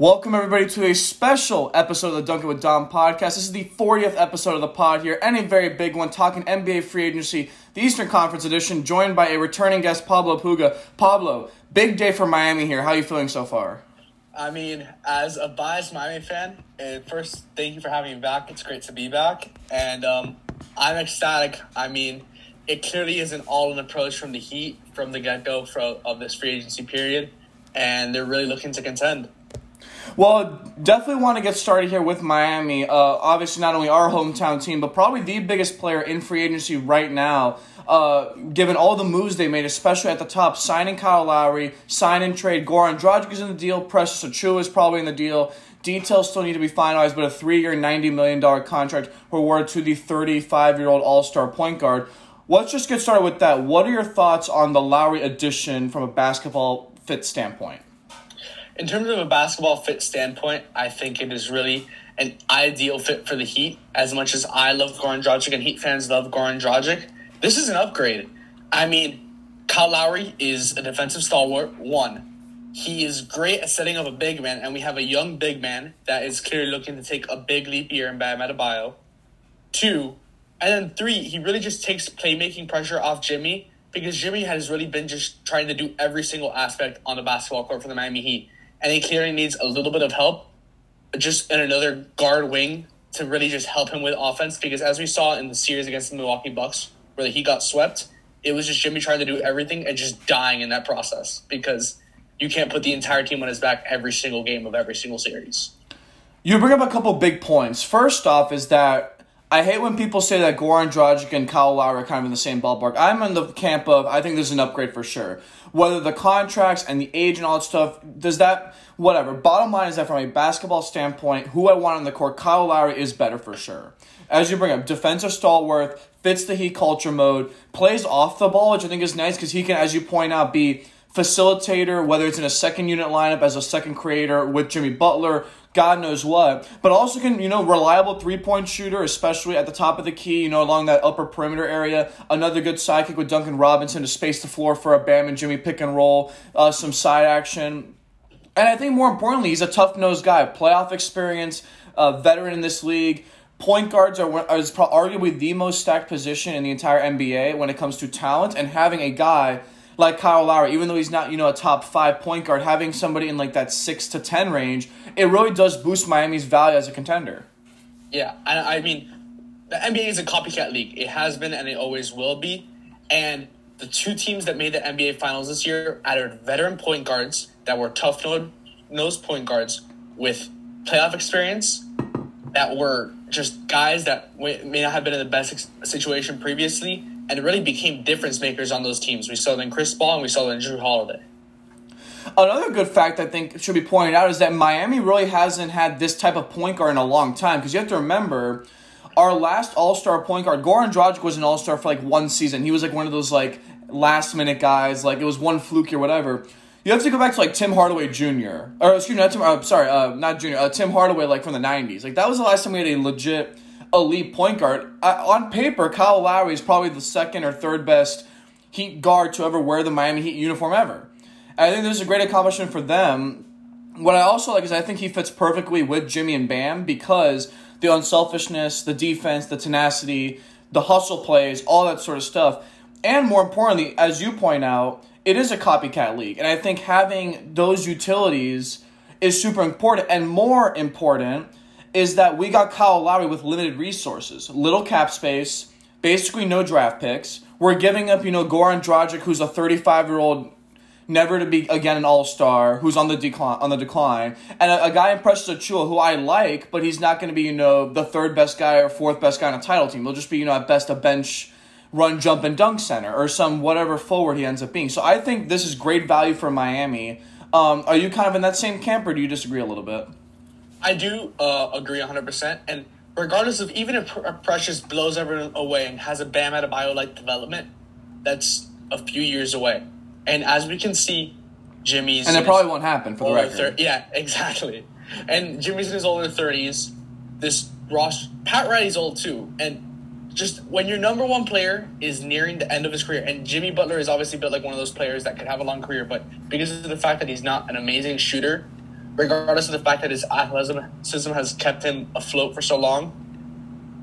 Welcome, everybody, to a special episode of the Dunkin' with Dom podcast. This is the 40th episode of the pod here, and a very big one, talking NBA free agency, the Eastern Conference edition, joined by a returning guest, Pablo Puga. Pablo, big day for Miami here. How are you feeling so far? I mean, as a biased Miami fan, uh, first, thank you for having me back. It's great to be back. And um, I'm ecstatic. I mean, it clearly is an all in approach from the Heat from the get go of this free agency period. And they're really looking to contend. Well, definitely want to get started here with Miami. Uh, obviously, not only our hometown team, but probably the biggest player in free agency right now. Uh, given all the moves they made, especially at the top, signing Kyle Lowry, sign and trade Goran Dragic is in the deal, Precious Achiuwa is probably in the deal. Details still need to be finalized, but a three-year, $90 million contract rewarded to the 35-year-old all-star point guard. Let's just get started with that. What are your thoughts on the Lowry addition from a basketball fit standpoint? In terms of a basketball fit standpoint, I think it is really an ideal fit for the Heat. As much as I love Goran Dragic and Heat fans love Goran Dragic, this is an upgrade. I mean, Kyle Lowry is a defensive stalwart. One, he is great at setting up a big man, and we have a young big man that is clearly looking to take a big leap year in Bam Adebayo. Two, and then three, he really just takes playmaking pressure off Jimmy because Jimmy has really been just trying to do every single aspect on the basketball court for the Miami Heat and he clearly needs a little bit of help, just in another guard wing to really just help him with offense. Because as we saw in the series against the Milwaukee Bucks, where he got swept, it was just Jimmy trying to do everything and just dying in that process because you can't put the entire team on his back every single game of every single series. You bring up a couple big points. First off, is that I hate when people say that Goran Dragic and Kyle Lowry are kind of in the same ballpark. I'm in the camp of I think there's an upgrade for sure. Whether the contracts and the age and all that stuff, does that whatever. Bottom line is that from a basketball standpoint, who I want on the court, Kyle Lowry is better for sure. As you bring up, defensive stalwart, fits the Heat culture mode, plays off the ball, which I think is nice because he can, as you point out, be facilitator, whether it's in a second unit lineup as a second creator with Jimmy Butler, God knows what, but also can, you know, reliable three point shooter, especially at the top of the key, you know, along that upper perimeter area. Another good sidekick with Duncan Robinson to space the floor for a Bam and Jimmy pick and roll, uh, some side action. And I think more importantly, he's a tough nosed guy, playoff experience, uh, veteran in this league. Point guards are is arguably the most stacked position in the entire NBA when it comes to talent, and having a guy like Kyle Lowry, even though he's not, you know, a top five point guard, having somebody in like that six to ten range, it really does boost Miami's value as a contender. Yeah, I, I mean, the NBA is a copycat league. It has been and it always will be. And the two teams that made the NBA Finals this year added veteran point guards that were tough nose point guards with playoff experience that were just guys that may not have been in the best situation previously and really became difference makers on those teams. We saw them in Chris Paul and we saw them in Jrue Holiday. Another good fact I think should be pointed out is that Miami really hasn't had this type of point guard in a long time because you have to remember our last All Star point guard, Goran Dragic, was an All Star for like one season. He was like one of those like last minute guys, like it was one fluke or whatever. You have to go back to like Tim Hardaway Jr. or excuse me, not Tim. Uh, sorry, uh, not Jr. Uh, Tim Hardaway, like from the '90s. Like that was the last time we had a legit elite point guard. Uh, on paper, Kyle Lowry is probably the second or third best Heat guard to ever wear the Miami Heat uniform ever. And I think this is a great accomplishment for them. What I also like is I think he fits perfectly with Jimmy and Bam because the unselfishness, the defense, the tenacity, the hustle plays, all that sort of stuff. And more importantly, as you point out, it is a copycat league. And I think having those utilities is super important. And more important is that we got Kyle Lowry with limited resources, little cap space, basically no draft picks. We're giving up, you know, Goran Dragic, who's a 35 year old, never to be again an all star, who's on the decline, on the decline, and a, a guy in Precious Achiuwa who I like, but he's not going to be, you know, the third best guy or fourth best guy on a title team. He'll just be, you know, at best a bench run, jump, and dunk center or some whatever forward he ends up being. So I think this is great value for Miami. Um, are you kind of in that same camp, or do you disagree a little bit? I do uh, agree 100%. And regardless of even if Precious blows everyone away and has a Bam Adebayo like development, that's a few years away. And as we can see, Jimmy's. And it probably won't happen for the record. Thir- yeah, exactly. And Jimmy's in his older 30s. This Ross. Pat Riley's old too. And just when your number one player is nearing the end of his career, and Jimmy Butler is obviously built like one of those players that could have a long career, but because of the fact that he's not an amazing shooter, regardless of the fact that his athleticism has kept him afloat for so long.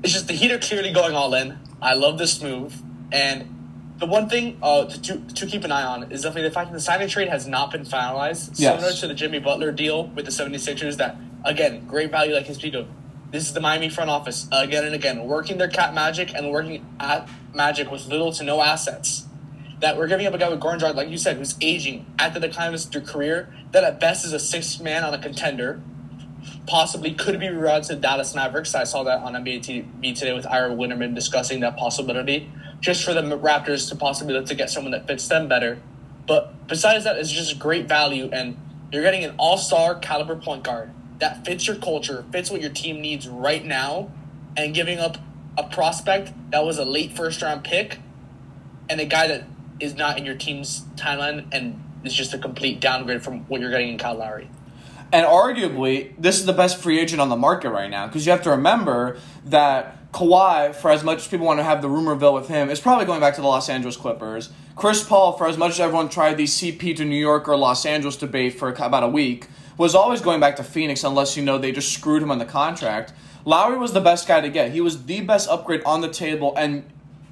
It's just the Heat are clearly going all in. I love this move, and the one thing uh, to, to, keep an eye on is definitely the fact that the sign and trade has not been finalized. Yes. Similar to the Jimmy Butler deal with the 76ers, that, again, great value like his speak of. This is the Miami front office again and again, working their cap magic and working at magic with little to no assets. That we're giving up a guy with Goran Dragic, like you said, who's aging at the decline of his career, that at best is a sixth man on a contender, possibly could be rerouted to Dallas Mavericks. I saw that on NBA TV today with Ira Winderman discussing that possibility, just for the Raptors to possibly look to get someone that fits them better. But besides that, it's just great value, and you're getting an all-star caliber point guard that fits your culture, fits what your team needs right now, and giving up a prospect that was a late first-round pick, and a guy that is not in your team's timeline and is just a complete downgrade from what you're getting in Kyle Lowry. And arguably, this is the best free agent on the market right now because you have to remember that Kawhi, for as much as people want to have the rumorville with him, is probably going back to the Los Angeles Clippers. Chris Paul, for as much as everyone tried the CP to New York or Los Angeles debate for about a week, was always going back to Phoenix unless you know they just screwed him on the contract. Lowry was the best guy to get. He was the best upgrade on the table, and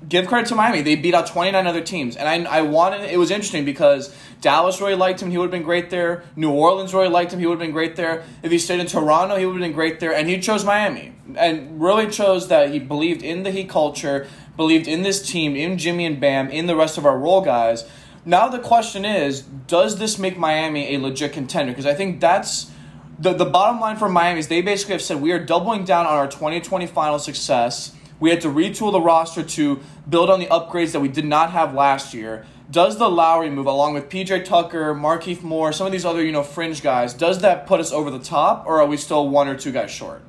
give credit to Miami. They beat out 29 other teams. And I, I wanted, it was interesting because Dallas really liked him. He would have been great there. New Orleans really liked him. He would have been great there. If he stayed in Toronto, he would have been great there. And he chose Miami and really chose that he believed in the Heat culture, believed in this team, in Jimmy and Bam, in the rest of our role guys. Now the question is, does this make Miami a legit contender? Because I think that's the, the bottom line for Miami is they basically have said we are doubling down on our 2020 final success. We had to retool the roster to build on the upgrades that we did not have last year. Does the Lowry move, along with PJ Tucker, Markieff Moore, some of these other you know fringe guys, does that put us over the top, or are we still one or two guys short?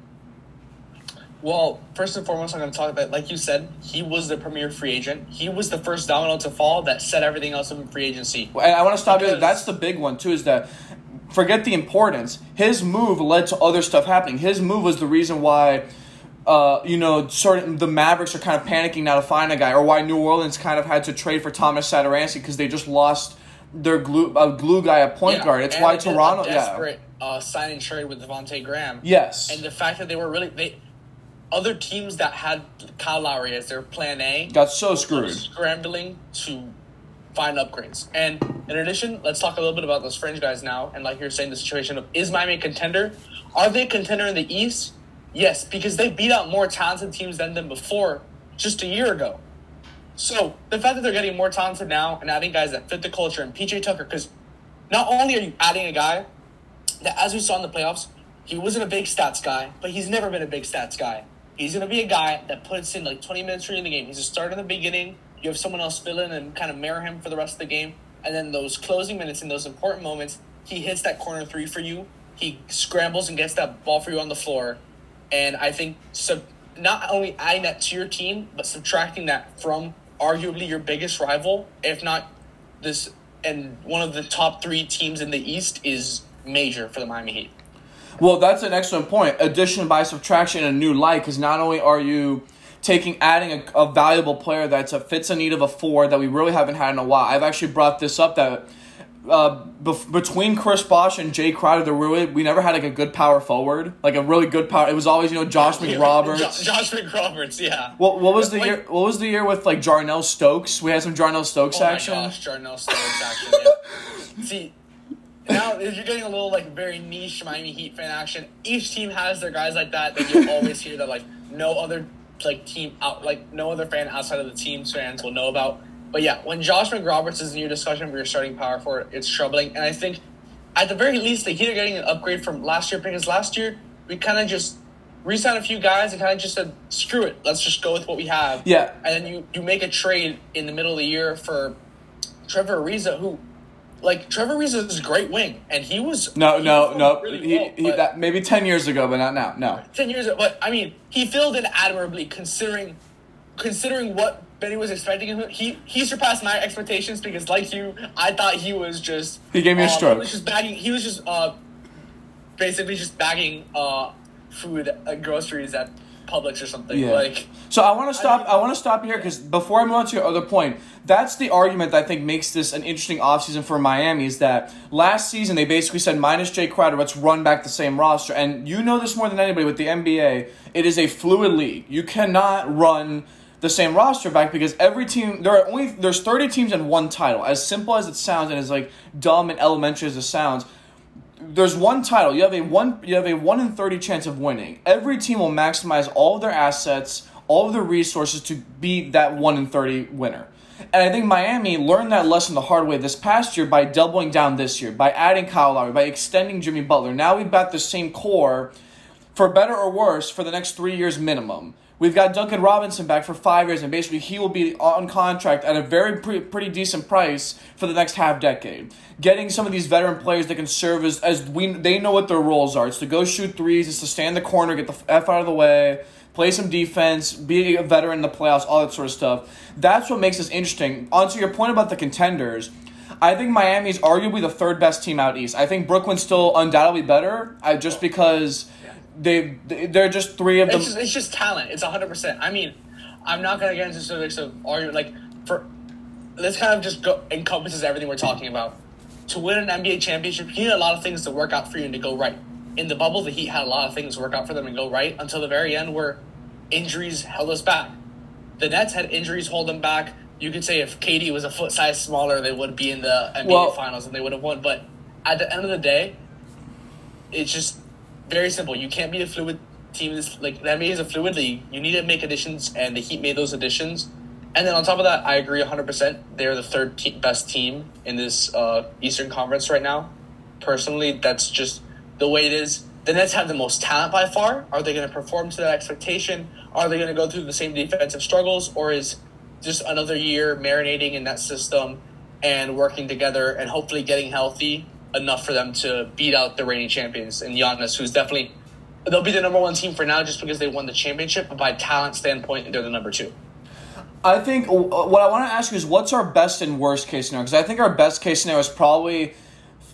Well, first and foremost, I'm going to talk about, like you said, he was the premier free agent. He was the first domino to fall that set everything else in free agency. And I want to stop you. That's the big one too. Is that forget the importance. His move led to other stuff happening. His move was the reason why. Uh, you know, certain the Mavericks are kind of panicking now to find a guy, or why New Orleans kind of had to trade for Tomas Satoransky because they just lost their glue a glue guy at point Yeah, guard. It's why they did a Toronto, yeah, desperate uh, sign and trade with Devonte' Graham. yes, And the fact that they were really they other teams that had Kyle Lowry as their plan A got so screwed. scrambling to find upgrades. And in addition, let's talk a little bit about those fringe guys now. And like you're saying, the situation of is Miami a contender? Are they a contender in the East? Yes, because they beat out more talented teams than them before just a year ago. So the fact that they're getting more talented now and adding guys that fit the culture and PJ Tucker, because not only are you adding a guy that, as we saw in the playoffs, he wasn't a big stats guy, but he's never been a big stats guy. He's going to be a guy that puts in like 20 minutes during the game. He's a starter in the beginning. You have someone else fill in and kind of mirror him for the rest of the game. And then those closing minutes in those important moments, he hits that corner three for you. He scrambles and gets that ball for you on the floor. And I think sub- not only adding that to your team, but subtracting that from arguably your biggest rival, if not this, and one of the top three teams in the East is major for the Miami Heat. Well, that's an excellent point. Addition by subtraction a new light, because not only are you taking adding a, a valuable player that's a fits a need of a four that we really haven't had in a while. I've actually brought this up that uh, bef- between Chris Bosh and Jae Crowder, there really we never had like a good power forward, like a really good power. It was always you know Josh McRoberts. Jo- Josh McRoberts, yeah. What, what was the Like- year? What was the year with like Jarnell Stokes? We had some Jarnell Stokes Oh action. my gosh, Jarnell Stokes action. Yeah. See, now if you're getting a little like very niche Miami Heat fan action, each team has their guys like that. That you always hear that like no other like team out like no other fan outside of the team's fans will know about. But yeah, when Josh McRoberts is in your discussion for your starting power forward, it's troubling. And I think at the very least the Heat are getting an upgrade from last year because last year we kind of just re-signed a few guys and kind of just said screw it, let's just go with what we have. Yeah. And then you you make a trade in the middle of the year for Trevor Ariza, who, like, Trevor Ariza is a great wing, and he was No, he no, no. really he, well, he, that maybe ten years ago, but not now. No. ten years, ago, but I mean, he filled in admirably considering considering what Benny was expecting him. He he surpassed my expectations because, like you, I thought he was just He gave me a um, stroke. He was just bagging. He was just uh, basically just bagging uh food, uh, groceries at Publix or something. Yeah. Like So I want to stop. mean- I, want to stop here because before I move on to your other point, that's the argument that I think makes this an interesting offseason for Miami. Is that last season they basically said minus Jae Crowder, let's run back the same roster, and you know this more than anybody with the NBA. It is a fluid league. You cannot run the same roster back because every team there are only there's 30 teams and one title. As simple as it sounds and as like dumb and elementary as it sounds, there's one title. You have a one you have a one in thirty chance of winning. Every team will maximize all of their assets, all of their resources to be that one in thirty winner. And I think Miami learned that lesson the hard way this past year by doubling down this year, by adding Kyle Lowry, by extending Jimmy Butler. Now we've got the same core, for better or worse, for the next three years minimum. We've got Duncan Robinson back for five years, and basically he will be on contract at a very pre- pretty decent price for the next half decade. Getting some of these veteran players that can serve as, as we they know what their roles are. It's to go shoot threes, it's to stand in the corner, get the f out of the way, play some defense, be a veteran in the playoffs, all that sort of stuff. That's what makes this interesting. On to your point about the contenders. I think Miami is arguably the third best team out east. I think Brooklyn's still undoubtedly better, I, just because they they're just three of them. it's just, it's just talent. It's hundred percent. I mean, I'm not gonna get into specifics of argument. Like for this kind of just go, encompasses everything we're talking about. To win an NBA championship, you need a lot of things to work out for you and to go right. In the bubble, the Heat had a lot of things work out for them and go right until the very end, where injuries held us back. The Nets had injuries hold them back. You could say if KD was a foot size smaller, they would be in the NBA Well- finals and they would have won. But at the end of the day, it's just very simple. You can't be a fluid team. Like the NBA is a fluid league. You need to make additions, and the Heat made those additions. And then on top of that, I agree 100%. They're the third te- best team in this uh, Eastern Conference right now. Personally, that's just the way it is. The Nets have the most talent by far. Are they going to perform to that expectation? Are they going to go through the same defensive struggles, or is just another year marinating in that system and working together and hopefully getting healthy enough for them to beat out the reigning champions and Giannis, who's definitely they'll be the number one team for now just because they won the championship, but by talent standpoint, they're the number two. I think uh, what I want to ask you is what's our best and worst case scenario? Because I think our best case scenario is probably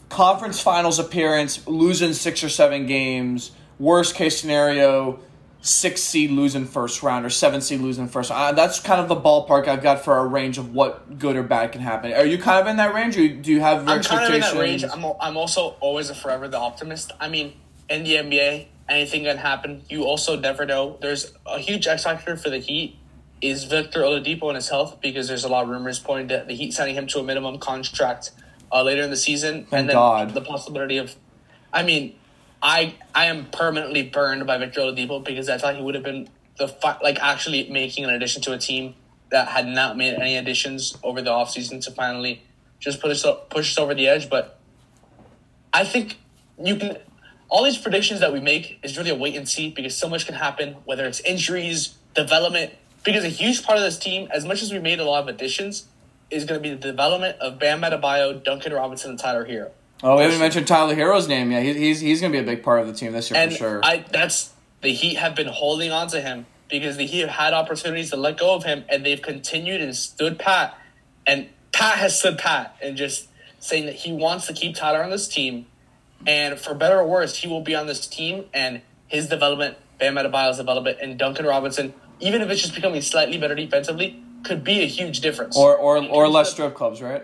conference finals appearance, losing six or seven games. Worst case scenario, six seed losing first round or seven seed losing first. round. Uh, that's kind of the ballpark I've got for a range of what good or bad can happen. Are you kind of in that range, or do you have I'm kind of in that range. I'm, I'm also always a forever the optimist. I mean, in the NBA, anything can happen. You also never know. There's a huge X factor for the Heat is Victor Oladipo and his health because there's a lot of rumors pointing to the Heat signing him to a minimum contract uh, later in the season, Thank and then God. the possibility of. I mean, I I am permanently burned by Victor Oladipo because I thought he would have been the fi- like actually making an addition to a team that had not made any additions over the offseason to finally just push us push us over the edge. But I think you can all these predictions that we make is really a wait and see because so much can happen, whether it's injuries, development. Because a huge part of this team, as much as we made a lot of additions, is going to be the development of Bam Adebayo, Duncan Robinson, and Tyler Herro. Oh, we haven't mentioned Tyler Herro's name yet. He, he's he's going to be a big part of the team this year And for sure. I that's the Heat have been holding on to him because the Heat have had opportunities to let go of him, and they've continued and stood pat. And Pat has stood pat and just saying that he wants to keep Tyler on this team, and for better or worse, he will be on this team. And his development, Bam Adebayo's development, and Duncan Robinson, even if it's just becoming slightly better defensively, could be a huge difference. or or or less of- strip clubs, right?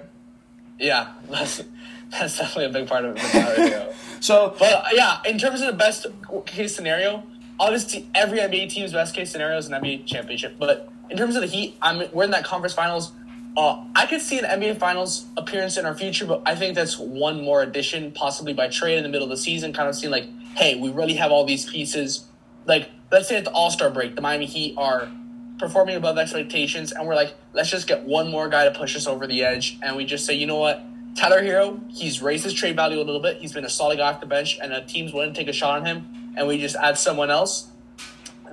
Yeah, that's, that's definitely a big part of it. for Tyler Herro. So But uh, yeah, in terms of the best case scenario, obviously every NBA team's best case scenario is an NBA championship. But in terms of the Heat, I'm we're in that conference finals. Uh, I could see an NBA Finals appearance in our future, but I think that's one more addition, possibly by trade in the middle of the season. Kind of seeing like, hey, we really have all these pieces. Like, let's say at the All Star break, the Miami Heat are performing above expectations, and we're like, let's just get one more guy to push us over the edge, and we just say, you know what, Tyler Herro, he's raised his trade value a little bit. He's been a solid guy off the bench, and a team's to take a shot on him, and we just add someone else.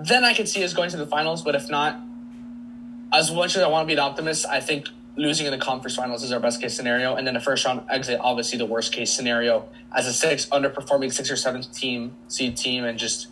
Then I could see us going to the finals, but if not, as much as I want to be an optimist, I think losing in the conference finals is our best case scenario, and then a first round exit, obviously the worst case scenario as a six underperforming six or seven team seed team, and just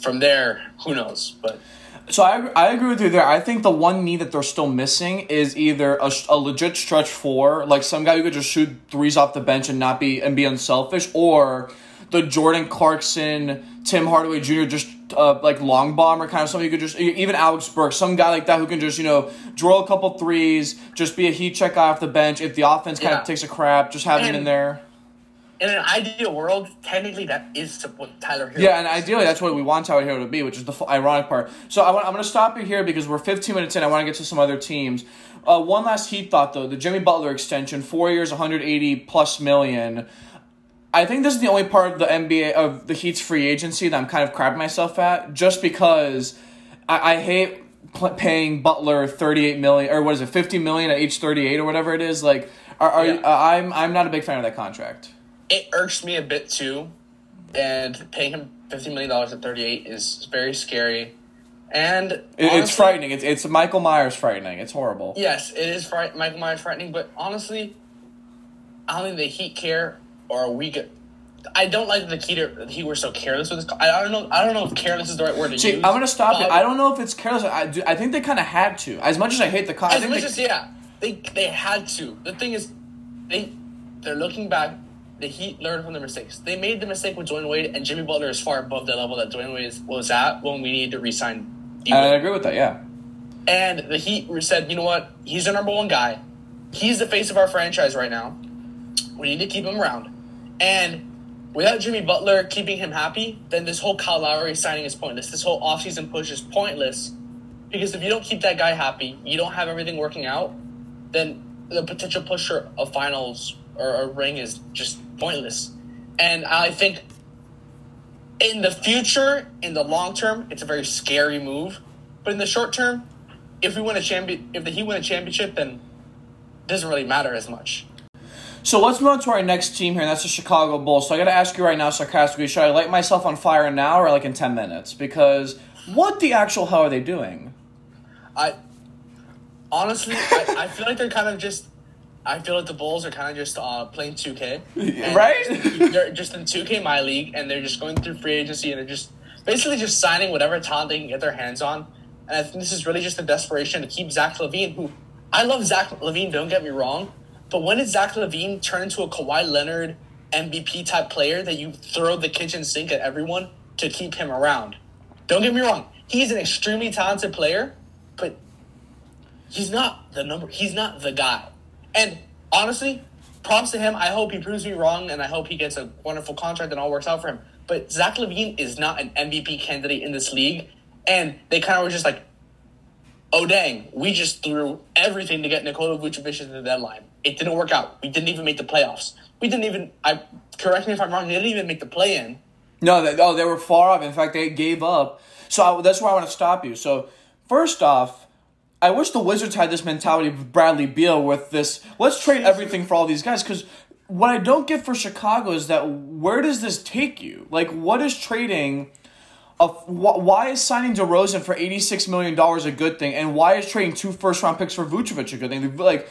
from there, who knows? But So I, I agree with you there. I think the one need that they're still missing is either a, a legit stretch four, like some guy who could just shoot threes off the bench and not be and be unselfish, or the Jordan Clarkson, Tim Hardaway Jr. just uh, like long bomber kind of somebody who could just even Alex Burke, some guy like that who can just you know draw a couple threes, just be a heat check guy off the bench. If the offense kind Yeah. of takes a crap, just have him in there. In an ideal world, technically that is what Tyler Herro. Yeah, and ideally that's what we want Tyler Herro to be, which is the f- ironic part. So I want, I'm going to stop you here because we're 15 minutes in. I want to get to some other teams. Uh, one last Heat thought though: the Jimmy Butler extension, four years, 180 plus million. I think this is the only part of the NBA of the Heat's free agency that I'm kind of crapping myself at, just because I, I hate pl- paying Butler 38 million or what is it, 50 million at age 38 or whatever it is. Like, are, are Yeah. uh, I'm I'm not a big fan of that contract. It irks me a bit too, and paying him fifty million dollars at thirty eight is very scary, and It, it's honestly- frightening. It's it's Michael Myers frightening. It's horrible. Yes, it is fright- Michael Myers frightening, but honestly, I don't think the Heat care or we get. I don't like the Heat. The Heat were so careless with this. I, don't know. I don't know if careless is the right word to See, use. I'm gonna stop you. Um, I don't know if it's careless. I, do, I think they kind of had to. As much as I hate the con, I As think much they- as yeah, they they had to. The thing is, they they're looking back. The Heat learned from their mistakes. They made the mistake with Dwyane Wade, and Jimmy Butler is far above the level that Dwyane Wade was at when we needed to resign. D. I agree with that. Yeah. And the Heat said, you know what? He's the number one guy. He's the face of our franchise right now. We need to keep him around. And without Jimmy Butler keeping him happy, then this whole Kyle Lowry signing is pointless. This whole offseason push is pointless. Because if you don't keep that guy happy, you don't have everything working out, then the potential push for a finals or a ring is just pointless. And I think in the future, in the long term, it's a very scary move. But in the short term, if we win a champion, if the Heat win a championship, then it doesn't really matter as much. So let's move on to our next team here, and that's the Chicago Bulls. So I got to ask you right now, sarcastically, should I light myself on fire now or like in ten minutes? Because what the actual hell are they doing? I honestly, I, I feel like they're kind of just. I feel like the Bulls are kind of just uh, playing 2K, Right? they're just in 2K My League, and they're just going through free agency, and they're just basically just signing whatever talent they can get their hands on. And I think this is really just a desperation to keep Zach LaVine, who I love Zach LaVine. Don't get me wrong, but when did Zach LaVine turn into a Kawhi Leonard MVP type player that you throw the kitchen sink at everyone to keep him around? Don't get me wrong, he's an extremely talented player, but he's not the number. He's not the guy. And honestly, props to him. I hope he proves me wrong, and I hope he gets a wonderful contract and all works out for him. But Zach LaVine is not an MVP candidate in this league, and they kind of were just like, "Oh dang, we just threw everything to get Nikola Vucevic in the deadline. It didn't work out. We didn't even make the playoffs. We didn't even. I correct me if I'm wrong. They didn't even make the play in. No, they, oh, they were far off. In fact, they gave up. So I, that's where I want to stop you. So first off, I wish the Wizards had this mentality of Bradley Beal with this. Let's trade everything for all these guys because what I don't get for Chicago is that where does this take you? Like, what is trading? A, why is signing DeRozan for eighty six million dollars a good thing, and why is trading two first round picks for Vucevic a good thing? Like,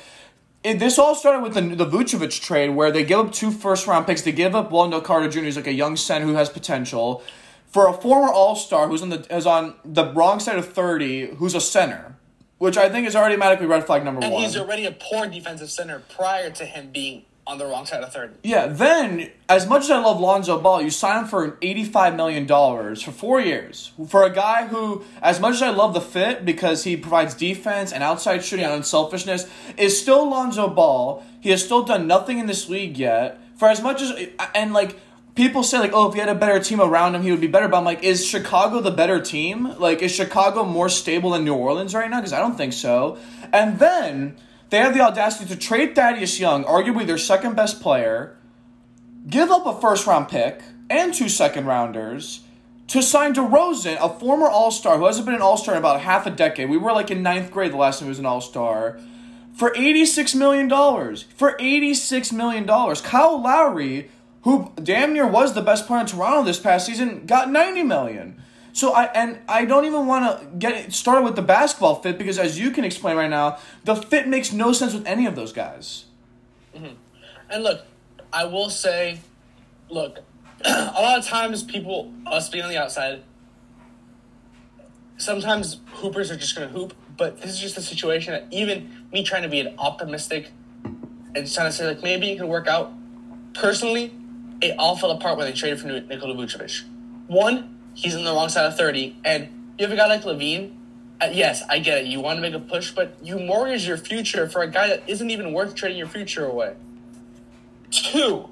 it, this all started with the the Vucevic trade, where they give up two first round picks. They give up Wendell Carter Jr., who's like a young center who has potential, for a former All Star who's on the is on the wrong side of thirty, who's a center, which I think is already automatically red flag number one. And one. he's already a poor defensive center prior to him being on the wrong side of thirty. Yeah, then as much as I love Lonzo Ball, you sign him for eighty-five million dollars for four years for a guy who, as much as I love the fit because he provides defense and outside shooting and unselfishness, is still Lonzo Ball. He has still done nothing in this league yet. For as much as and like people say like, oh, if he had a better team around him, he would be better. But I'm like, is Chicago the better team? Like, is Chicago more stable than New Orleans right now? Because I don't think so. And then they have the audacity to trade Thaddeus Young, arguably their second best player, give up a first round pick and two second rounders to sign DeRozan, a former All Star who hasn't been an All Star in about half a decade. We were like in ninth grade the last time he was an All Star. For $86 million. For $86 million. Kyle Lowry, who damn near was the best player in Toronto this past season, got 90 million. So I and I don't even want to get started with the basketball fit because as you can explain right now, the fit makes no sense with any of those guys. Mm-hmm. And look, I will say, look, a lot of times people, us being on the outside, sometimes hoopers are just going to hoop, but this is just a situation that even me trying to be an optimistic and trying to say, like, maybe it can work out, personally, it all fell apart when they traded for Nikola Vucevic. One, he's on the wrong side of 30. And you have a guy like LaVine. Uh, yes, I get it. You want to make a push, but you mortgage your future for a guy that isn't even worth trading your future away. Two,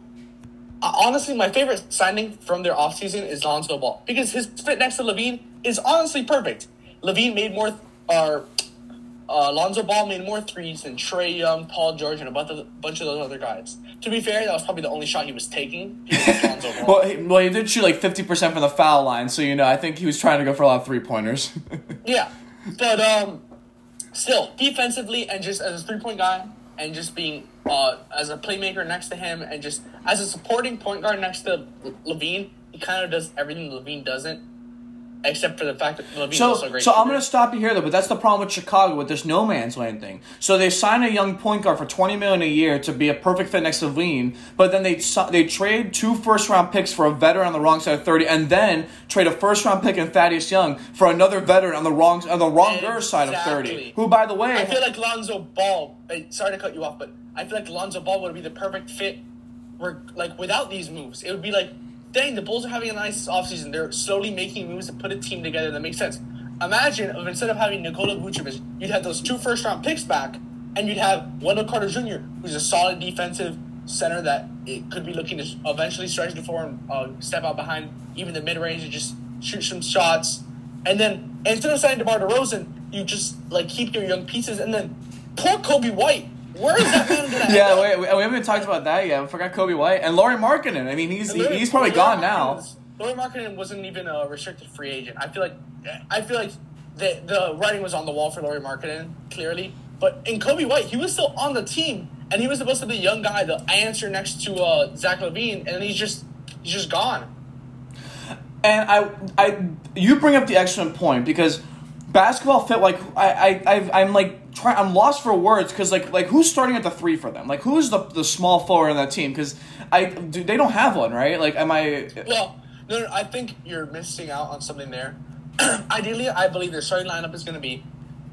uh, honestly, my favorite signing from their offseason is Lonzo Ball because his fit next to LaVine is honestly perfect. LaVine made more, or uh, Lonzo Ball made more threes than Trae Young, Paul George, and a bunch of, bunch of those other guys. To be fair, that was probably the only shot he was taking. He was Well, he, well, he did shoot like fifty percent from the foul line, so you know I think he was trying to go for a lot of three pointers. Yeah, but um, still defensively and just as a three point guy and just being uh as a playmaker next to him and just as a supporting point guard next to LaVine, he kind of does everything LaVine doesn't, except for the fact that LaVine's So, also great. so I'm gonna stop you here though, but that's the problem with Chicago with this no man's land thing. So they sign a young point guard for 20 million a year to be a perfect fit next to Lean, but then they they trade two first round picks for a veteran on the wrong side of 30, and then trade a first round pick in Thaddeus Young for another veteran on the wrong on the wronger side of 30. Who, by the way, I feel like Lonzo Ball. eh, Sorry to cut you off, but I feel like Lonzo Ball would be the perfect fit. Like without these moves, it would be like, dang, the Bulls are having a nice offseason. They're slowly making moves to put a team together that makes sense. Imagine if instead of having Nikola Vucevic, you'd have those two first round picks back, and you'd have Wendell Carter Jr., who's a solid defensive center that it could be looking to eventually stretch the floor and uh, step out behind even the mid range and just shoot some shots. And then instead of signing DeMar DeRozan, you just like keep your young pieces. And then poor Coby White, where is that man gonna yeah, wait, we, we haven't talked about that yet. I forgot Coby White and Lauri Markkanen. I mean, he's he, he's probably gone now. Larry Markkanen wasn't even a restricted free agent. I feel like I feel like the the writing was on the wall for Larry Markkanen clearly. But in Coby White, he was still on the team, and he was supposed to be the young guy, the answer next to uh, Zach LaVine, and he's just he's just gone. And I, I, you bring up the excellent point because basketball fit like I, I, I'm like trying. I'm lost for words because like, like who's starting at the three for them? Like who's the the small forward on that team? Because I, do, they don't have one, right? Like, am I? Well, no, no, I think you're missing out on something there. Ideally, I believe their starting lineup is going to be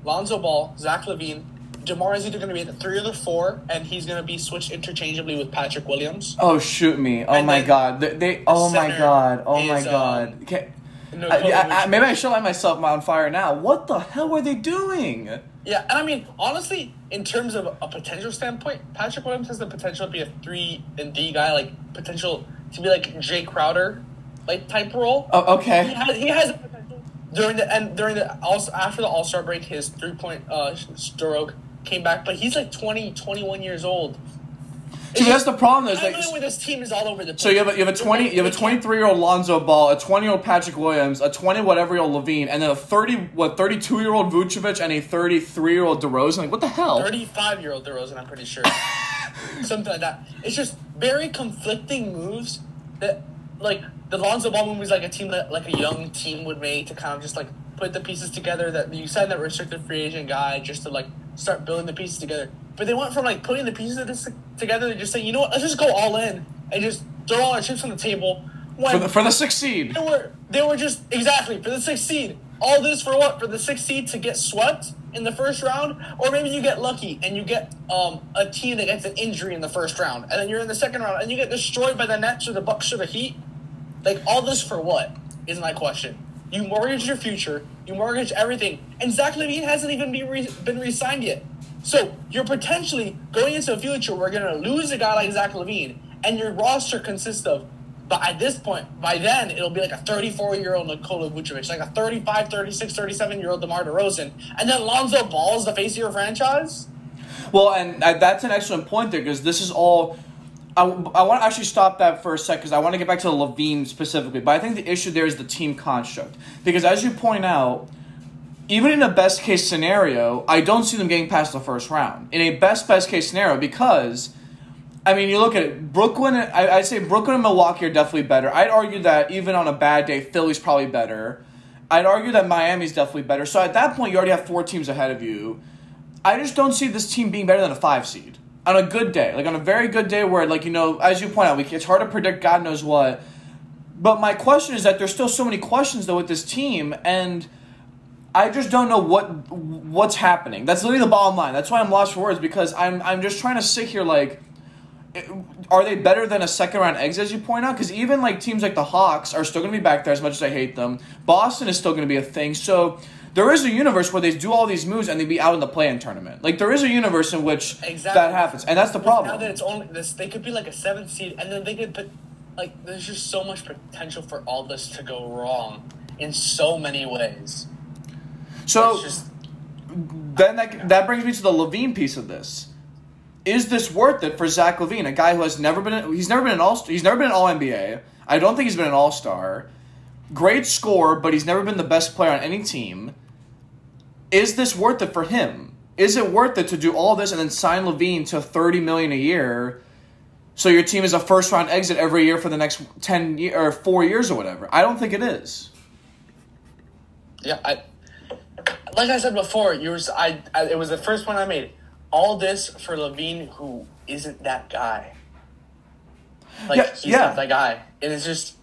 Lonzo Ball, Zach LaVine. DeMar is either going to be at the three or the four, and he's going to be switched interchangeably with Patrick Williams. Oh shoot me! Oh And my god! They, they oh my god! Oh my um, god! Can, No, I, I, I, maybe I should light myself on fire now. What the hell were they doing? Yeah, and I mean, honestly, in terms of a potential standpoint, Patrick Williams has the potential to be a three and D guy, like potential to be like Jae Crowder, like type role. Oh, He okay. has, he has potential during the and during the also after the All Star break, his three point uh stroke came back, but he's like 20, 21 years old. See, that's the problem. Is I like, know with this team is all over the place. So you have a, you have a twenty you have a twenty three year old Lonzo Ball, a twenty year old Patrick Williams, a twenty whatever year old LaVine, and then a thirty what thirty two year old Vucevic and a thirty three year old DeRozan. Like what the hell? 35 year old DeRozan, I'm pretty sure. Something like that. It's just very conflicting moves that, like, the Lonzo Ball move is like a team that, like, a young team would make to kind of just, like, put the pieces together. That you sign that restricted free agent guy just to, like, start building the pieces together. But they went from, like, putting the pieces of this together to just saying, you know what, let's just go all in and just throw all our chips on the table. When For the for the sixth seed. they were they were just exactly for the sixth seed. All this for what? For the sixth seed to get swept in the first round, or maybe you get lucky and you get um, a team that gets an injury in the first round, and then you're in the second round and you get destroyed by the Nets or the Bucks or the Heat. Like all this for what? Is my question. You mortgage your future. You mortgage everything, and Zach LaVine hasn't even been re- been re-signed yet. So you're potentially going into a future where you're going to lose a guy like Zach LaVine, and your roster consists of but at this point, by then, it'll be like a 34 year old Nikola Vucevic, like a 35, 36, 37 year old DeMar DeRozan. And then Lonzo Ball is the face of your franchise? Well, and uh, that's an excellent point there because this is all. I, I want to actually stop that for a sec because I want to get back to LaVine specifically. But I think the issue there is the team construct. Because as you point out, even in a best case scenario, I don't see them getting past the first round. In a best, best case scenario, because, I mean, you look at it, Brooklyn, I, I'd say Brooklyn and Milwaukee are definitely better. I'd argue that even on a bad day, Philly's probably better. I'd argue that Miami's definitely better. So at that point, you already have four teams ahead of you. I just don't see this team being better than a five seed on a good day, like on a very good day where, like you know, as you point out, we, it's hard to predict God knows what. But my question is that there's still so many questions though with this team, and I just don't know what what's happening. That's literally the bottom line. That's why I'm lost for words because I'm I'm just trying to sit here like. are they better than a second round exit as you point out? Because even like teams like the Hawks are still going to be back there as much as I hate them. Boston is still going to be a thing. So there is a universe where they do all these moves and they be out in the play-in tournament. Like there is a universe in which Exactly. that happens, and that's the problem. Now that it's only this, they could be like a seventh seed, and then they could put like. There's just so much potential for all this to go wrong in so many ways. so just then that that brings me to the LaVine piece of this. Is this worth it for Zach LaVine, a guy who has never been he's never been an all he's never been an All NBA. I don't think he's been an All Star. Great scorer, but he's never been the best player on any team. Is this worth it for him? Is it worth it to do all this and then sign LaVine to thirty million a year? So your team is a first round exit every year for the next ten year, or four years or whatever. I don't think it is. yeah. I like I said before. You were I, I. It was the first point I made. All this for LaVine, who isn't that guy. Like Yeah, he's yeah. not that guy, and it's just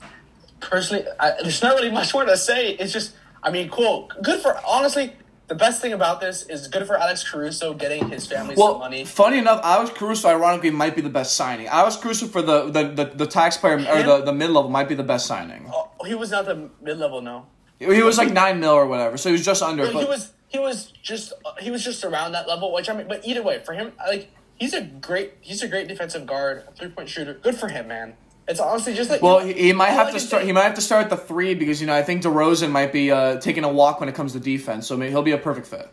personally. I, there's not really much more to say. It's just. I mean, cool. Good for honestly. The best thing about this is good for Alex Caruso getting his family some Well, money. funny enough, Alex Caruso ironically might be the best signing. Alex Caruso for the the, the, the taxpayer or the, the mid level might be the best signing. Oh, he was not the mid level, no. He was like nine mil or whatever, so he was just under. But But he was he was just uh, he was just around that level. Which I mean, but either way, for him, like he's a great he's a great defensive guard, three point shooter. Good for him, man. It's honestly just like well, he, he might have to start. He might have to start at the three because you know I think DeRozan might be uh, taking a walk when it comes to defense, so maybe he'll be a perfect fit.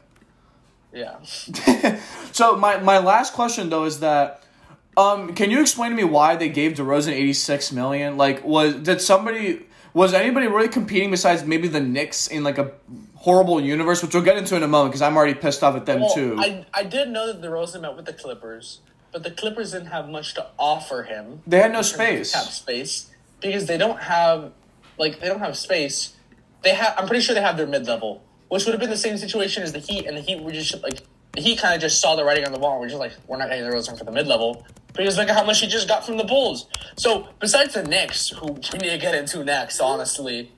yeah. so my my last question though is that. Um, can you explain to me why they gave DeRozan eighty six million? Like, was did somebody was anybody really competing besides maybe the Knicks in like a horrible universe, which we'll get into in a moment because I'm already pissed off at them Well, too. I I did know that DeRozan met with the Clippers, but the Clippers didn't have much to offer him. they had no in terms of space. Cap space because they don't have like they don't have space. They have. I'm pretty sure they have their mid level, which would have been the same situation as the Heat, and the Heat were just like the Heat kind of just saw the writing on the wall. and We're just like, we're not getting DeRozan for the mid level because look at how much he just got from the Bulls. So besides the Knicks, who we need to get into next, honestly,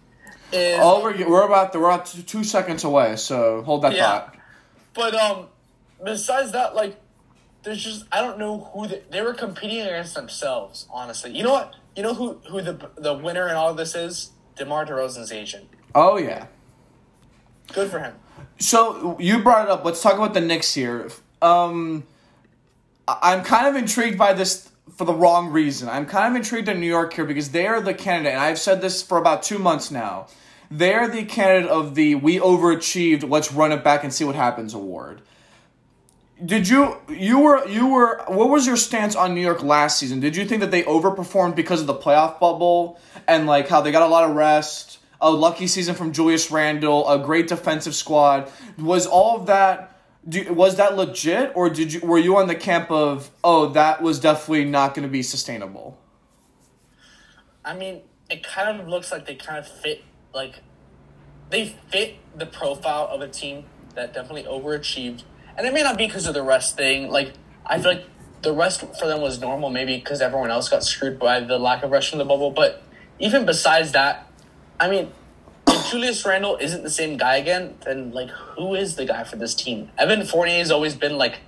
is Oh, we're, we're about we're about two, two seconds away, so hold that Yeah. thought. But um, besides that, like, there's just I don't know who they, they were competing against themselves. Honestly, you know what? You know who who the the winner in all of this is? DeMar DeRozan's agent. Oh yeah. Good for him. So you brought it up. Let's talk about the Knicks here. Um, I'm kind of intrigued by this for the wrong reason. I'm kind of intrigued in New York here because they are the candidate, and I've said this for about two months now. They're the candidate of the "we overachieved, let's run it back and see what happens" award. Did you you were you were what was your stance on New York last season? Did you think that they overperformed because of the playoff bubble and like how they got a lot of rest, a lucky season from Julius Randle, a great defensive squad? Was all of that do, was that legit or did you were you on the camp of oh that was definitely not going to be sustainable? I mean, it kind of looks like they kind of fit like they fit the profile of a team that definitely overachieved, and it may not be because of the rest thing. Like I feel like the rest for them was normal, maybe because everyone else got screwed by the lack of rest from the bubble. But even besides that, I mean, if Julius Randle isn't the same guy again, then like who is the guy for this team? Evan Fournier has always been like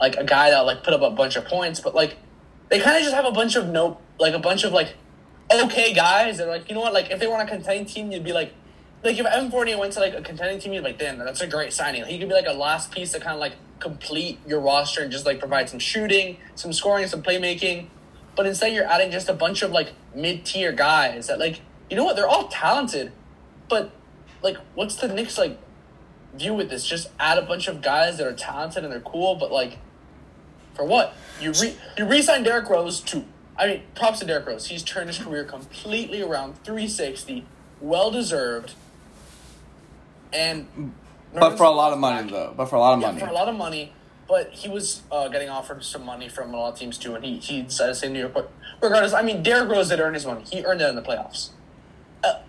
like a guy that like put up a bunch of points, but like they kind of just have a bunch of no like a bunch of like okay guys that are like you know what like if they want a contending team you'd be like like if Evan Fournier went to like a contending team like damn that's a great signing he could be like a last piece to kind of like complete your roster and just like provide some shooting some scoring some playmaking but instead you're adding just a bunch of like mid tier guys that like you know what they're all talented but like what's the Knicks like view with this just add a bunch of guys that are talented and they're cool but like for what? You re you re-sign Derrick Rose to I mean, props to Derrick Rose. He's turned his career completely around 360, well deserved. And But for a lot of money though. But for a lot of yeah, money. for a lot of money. But he was uh, getting offered some money from a lot of teams too, and he, he decided to stay in New York. But regardless, I mean, Derrick Rose did earn his money. He earned it in the playoffs. Uh,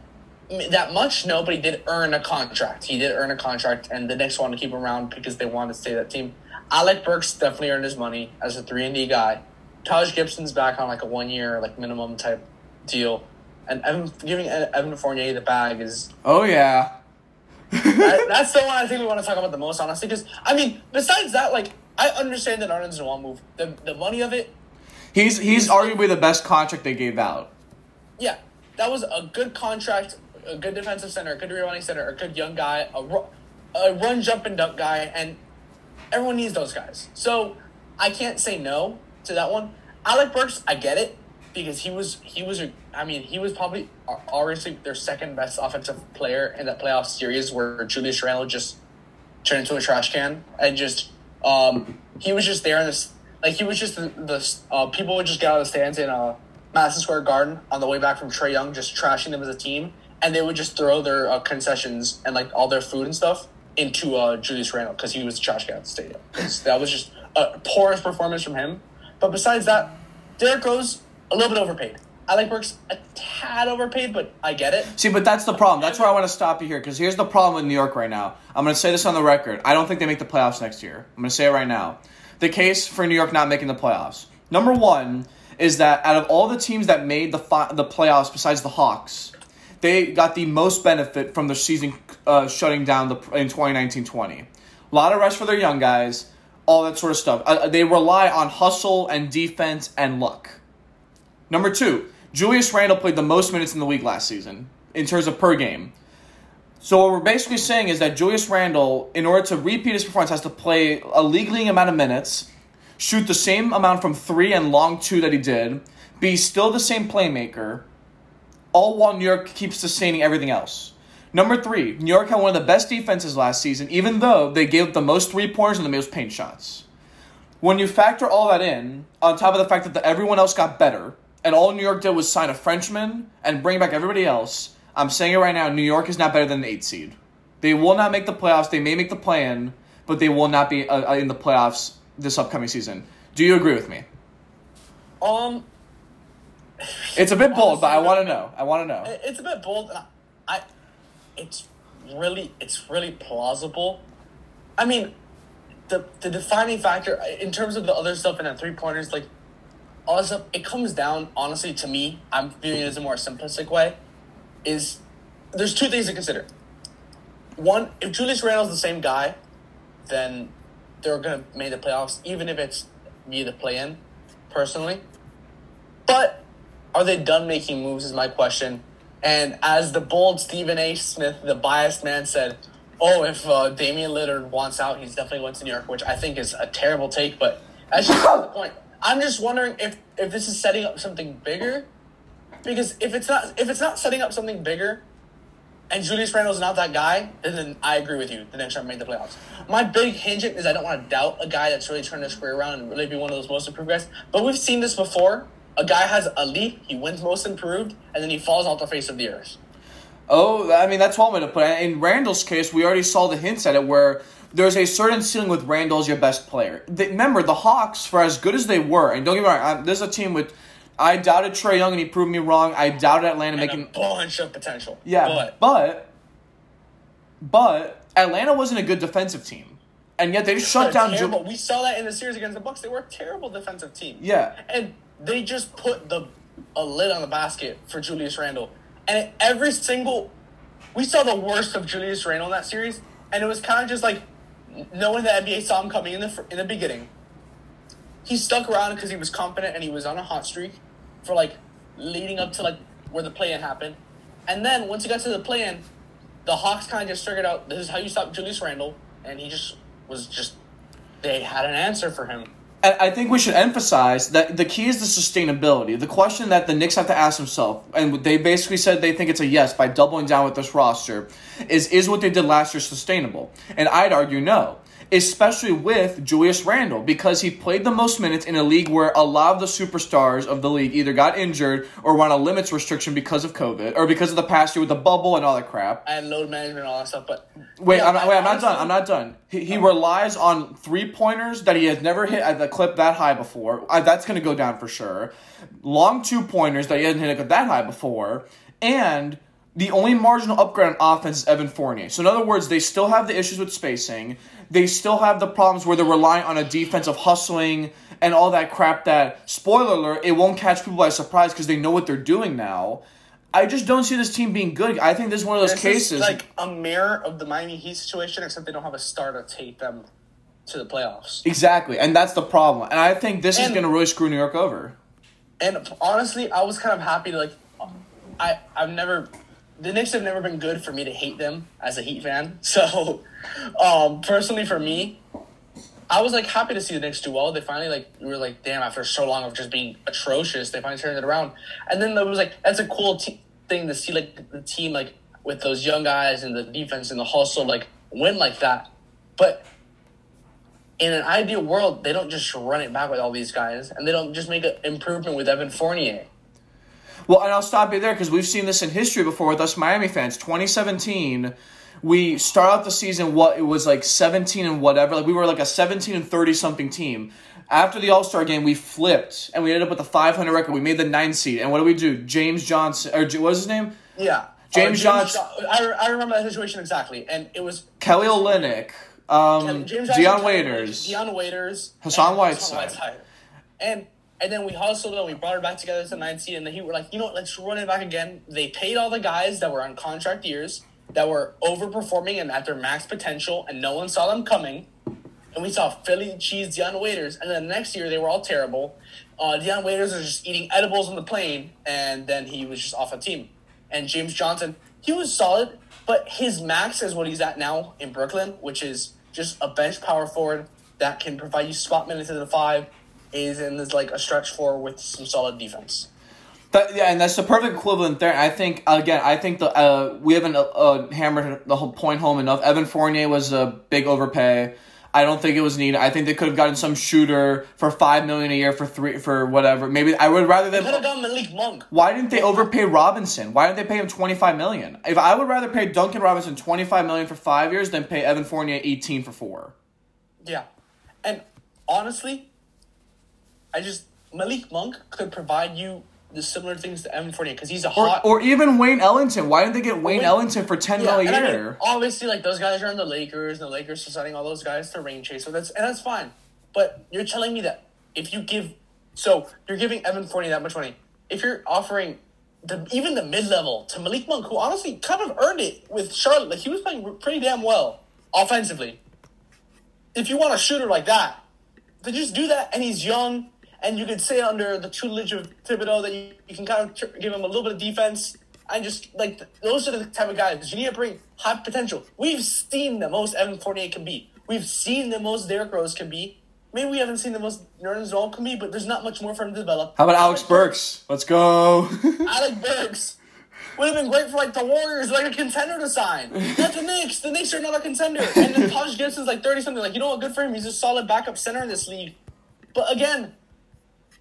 that much, no, but he did earn a contract. He did earn a contract, and the Knicks wanted to keep him around because they wanted to stay that team. Alec Burks definitely earned his money as a three and D guy. Taj Gibson's back on like a one year like minimum type deal, and Evan, giving Evan Fournier the bag is oh yeah. That, that's the one I think we want to talk about the most, honestly. Because I mean, besides that, like I understand that Nerlens Noel move, the the money of it. He's he's arguably the best contract they gave out. Yeah, that was a good contract, a good defensive center, a good rebounding center, a good young guy, a, ru- a run, jump, and dunk guy, and everyone needs those guys. So I can't say no to that one. Alec Burks, I get it because he was he was I mean he was probably uh, obviously their second best offensive player in that playoff series where Julius Randle just turned into a trash can and just um he was just there in this like he was just the, the uh, people would just get out of the stands in uh Madison Square Garden on the way back from Trae Young just trashing them as a team and they would just throw their uh, concessions and like all their food and stuff into uh, Julius Randle because he was trash can at the stadium. That was just a poorest performance from him. But besides that, Derrick Rose a little bit overpaid. I like Burks a tad overpaid, but I get it. See, but that's the problem. That's where I want to stop you here because here's the problem with New York right now. I'm going to say this on the record. I don't think they make the playoffs next year. I'm going to say it right now. The case for New York not making the playoffs. Number one is that out of all the teams that made the fi- the playoffs besides the Hawks, they got the most benefit from the season uh, shutting down the in 2019-20. A lot of rest for their young guys, all that sort of stuff. Uh, they rely on hustle and defense and luck. Number two, Julius Randle played the most minutes in the league last season in terms of per game. So what we're basically saying is that Julius Randle, in order to repeat his performance, has to play a league leading amount of minutes, shoot the same amount from three and long two that he did, be still the same playmaker, all while New York keeps sustaining everything else. Number three, New York had one of the best defenses last season, even though they gave up the most three pointers and the most paint shots. When you factor all that in, on top of the fact that the, everyone else got better, and all New York did was sign a Frenchman and bring back everybody else, I'm saying it right now, New York is not better than an eight seed. They will not make the playoffs. They may make the play-in, but they will not be uh, uh, in the playoffs this upcoming season. Do you agree with me? Um, It's a bit bold, but I want to know. I want to know. it's a bit bold. I, I, it's really, it's really plausible. I mean, the the defining factor in terms of the other stuff and the three pointers, like stuff, it comes down honestly to me. I'm viewing it as a more simplistic way. Is there's two things to consider. One, if Julius Randle's the same guy, then they're gonna make the playoffs, even if it's via the play-in. Personally, but are they done making moves? Is my question. And as the bold Stephen A. Smith, the biased man, said, "Oh, if uh, Damian Lillard wants out, he's definitely going to New York," which I think is a terrible take. But that's just the point. I'm just wondering if if this is setting up something bigger, because if it's not if it's not setting up something bigger, and Julius Randle's not that guy, then, I agree with you. The next I made the playoffs. My big hinge is I don't want to doubt a guy that's really turned his career around and really be one of those most improved guys. But we've seen this before. A guy has a leap, he wins most improved, and then he falls off the face of the earth. Oh, I mean that's one way to put it. In Randle's case, we already saw the hints at it, where there's a certain ceiling with Randle as your best player. The, remember, the Hawks, for as good as they were, and don't get me wrong, I, this is a team with. I doubted Trae Young, and he proved me wrong. I doubted Atlanta And making. a bunch of potential. Yeah, But but but Atlanta wasn't a good defensive team, and yet they shut they're down. Ju- we saw that in the series against the Bucks. They were a terrible defensive team. yeah, And they just put the a lid on the basket for Julius Randle. And every single we saw the worst of Julius Randle in that series, and it was kind of just like knowing the NBA saw him coming in the in the beginning. He stuck around because he was confident and he was on a hot streak for like leading up to like where the play-in happened. And then once he got to the play-in, the Hawks kind of just figured out this is how you stop Julius Randle, and he just was just they had an answer for him. I think we should emphasize that the key is the sustainability. The question that the Knicks have to ask themselves, and they basically said they think it's a yes by doubling down with this roster, is is what they did last year sustainable? And I'd argue no. Especially with Julius Randle, because he played the most minutes in a league where a lot of the superstars of the league either got injured or were on a limits restriction because of COVID or because of the past year with the bubble and all that crap. and load management and all that stuff. But Wait, Yeah, I'm, not- wait, I'm not done. I'm not done. He, he relies on three pointers that he has never hit at the clip that high before. Uh, that's going to go down for sure. Long two pointers that he hasn't hit a clip that high before, and the only marginal upgrade on offense is Evan Fournier. So in other words, they still have the issues with spacing. They still have the problems where they're relying on a defense of hustling and all that crap. That spoiler alert, it won't catch people by surprise because they know what they're doing now. I just don't see this team being good. I think this is one of those This cases. is like a mirror of the Miami Heat situation, except they don't have a star to take them to the playoffs. Exactly, and that's the problem. And I think this is going to really screw New York over. And honestly, I was kind of happy to like. I I've never, the Knicks have never been good for me to hate them as a Heat fan. So, um, personally for me, I was like happy to see the Knicks do well. They finally like we were like, damn, after so long of just being atrocious, they finally turned it around. And then it was like that's a cool thing to see like the team like with those young guys and the defense and the hustle like win like that. But in an ideal world, they don't just run it back with all these guys, and they don't just make an improvement with Evan Fournier. Well, and I'll stop you there because we've seen this in history before with us Miami fans. 2017, we start out the season what it was like 17 and whatever. Like we were like a 17 and 30 something team. After the All Star game, we flipped and we ended up with a 500 record. We made the ninth seed. And what do we do? James Johnson or what was his name? Yeah, James Uh, Johnson- I, I remember that situation exactly, and it was Kelly Olynyk, um, James Dion Johnson, Waiters. Dion Waiters, Hassan and Whiteside. and and then we hustled and we brought it back together to nine seed, and then he were like, you know what, let's run it back again. They paid all the guys that were on contract years that were overperforming and at their max potential, and no one saw them coming. And we saw Philly cheese Dion Waiters, and then the next year they were all terrible. Uh, Dion Waiters was just eating edibles on the plane, and then he was just off a team. And James Johnson, he was solid, but his max is what he's at now in Brooklyn, which is just a bench power forward that can provide you spot minutes in the five, is in this like a stretch four with some solid defense. That, yeah, and that's the perfect equivalent there. I think again, I think the uh, we haven't uh, hammered the whole point home enough. Evan Fournier was a big overpay. I don't think it was needed. I think they could have gotten some shooter for five million a year for three for whatever. Maybe I would rather Could have gone Malik Monk. Why didn't they overpay Robinson? Why didn't they pay him twenty five million? If I would rather pay Duncan Robinson twenty five million for five years than pay Evan Fournier eighteen for four. Yeah. And honestly, I just Malik Monk could provide you the similar things to Evan Fournier because he's a Or, hot or even Wayne Ellington. Why didn't they get Wayne Wayne- Ellington for ten Yeah, mil a and I mean, year? obviously, like those guys are in the Lakers, and the Lakers are signing all those guys to ring chase. So that's and that's fine. But you're telling me that if you give, so you're giving Evan Fournier that much money. If you're offering the even the mid level to Malik Monk, who honestly kind of earned it with Charlotte, like he was playing pretty damn well offensively. If you want a shooter like that, then just do that. And he's young, and you could say under the tutelage of Thibodeau that you, you can kind of give him a little bit of defense. And just like those are the type of guys you need to bring high potential. We've seen the most Evan Fournier can be. We've seen the most Derrick Rose can be. Maybe we haven't seen the most Nerlens Noel can be, but there's not much more for him to develop. How about Alex Burks? Let's go. Alex Burks would have been great for like the Warriors, like a contender to sign. Not the Knicks. The Knicks are not a contender. And then Taj Gibson's like thirty something. Like you know what? Good for him. He's a solid backup center in this league. But again,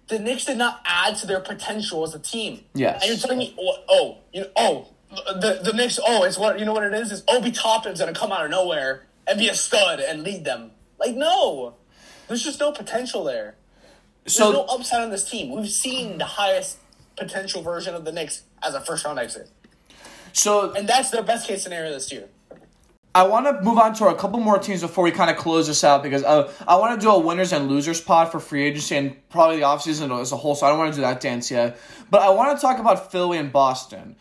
the Knicks did not add to their potential as a team. Yes. And you're telling me, oh, oh you know, oh, the the Knicks. Oh, it's what you know what it is. Is Obi Toppin's gonna come out of nowhere and be a stud and lead them? Like no, there's just no potential there. There's so no upside on this team. We've seen the highest potential version of the Knicks as a first round exit. so And that's their best case scenario this year. I want to move on to a couple more teams before we kind of close this out because uh, I want to do a winners and losers pod for free agency and probably the offseason as a whole. So I don't want to do that dance yet. But I want to talk about Philly and Boston.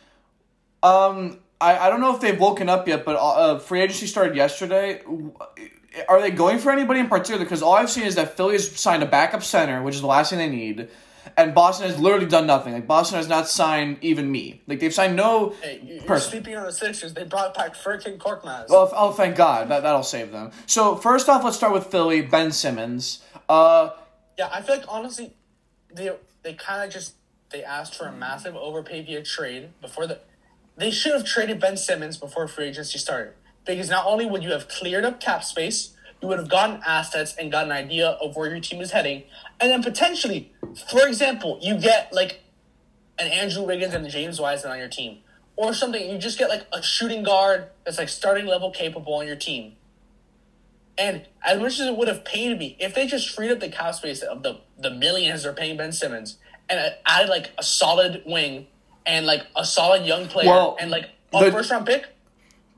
Um, I, I don't know if they've woken up yet, but uh, free agency started yesterday. Are they going for anybody in particular? Because all I've seen is that Philly has signed a backup center, which is the last thing they need. And Boston has literally done nothing. Like Boston has not signed even me. Like they've signed no Hey, person. sleeping on the Sixers. They brought back Furkan Korkmaz. Well, oh, thank God. That, that'll save them. So, first off, let's start with Philly. Ben Simmons. Uh, yeah, I feel like honestly, they they kind of just they asked for a massive overpay via trade before the. They should have traded Ben Simmons before free agency started because not only would you have cleared up cap space, you would have gotten assets and got an idea of where your team is heading, and then potentially, for example, you get like an Andrew Wiggins and James Wiseman on your team, or something. You just get like a shooting guard that's like starting level capable on your team. And as much as it would have pained me, if they just freed up the cap space of the, the millions they're paying Ben Simmons and added like a solid wing and like a solid young player Well, and like a the- first round pick,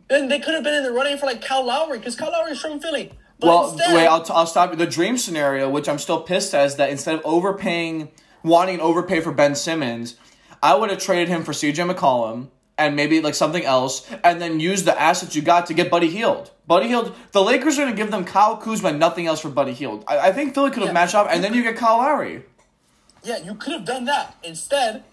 then they could have been in the running for like Kyle Lowry because Kyle Lowry is from Philly. But well, instead, wait, I'll, t- I'll stop you. The dream scenario, which I'm still pissed at, is that instead of overpaying, wanting an overpay for Ben Simmons, I would have traded him for CJ McCollum and maybe like something else, and then use the assets you got to get Buddy Hield. Buddy Hield, the Lakers are going to give them Kyle Kuzma nothing else for Buddy Hield. I, I think Philly could have Yeah. matched up, and then you get Kyle Lowry. Yeah, you could have done that. Instead,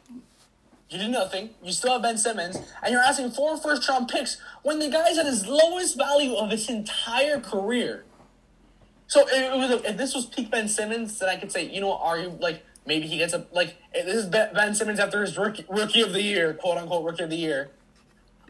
you did nothing. You still have Ben Simmons, and you're asking for first round picks when the guy's at his lowest value of his entire career. So if, it was, if this was peak Ben Simmons, then I could say, you know, are you like maybe he gets a like this is Ben Simmons after his rookie rookie of the year, quote unquote rookie of the year.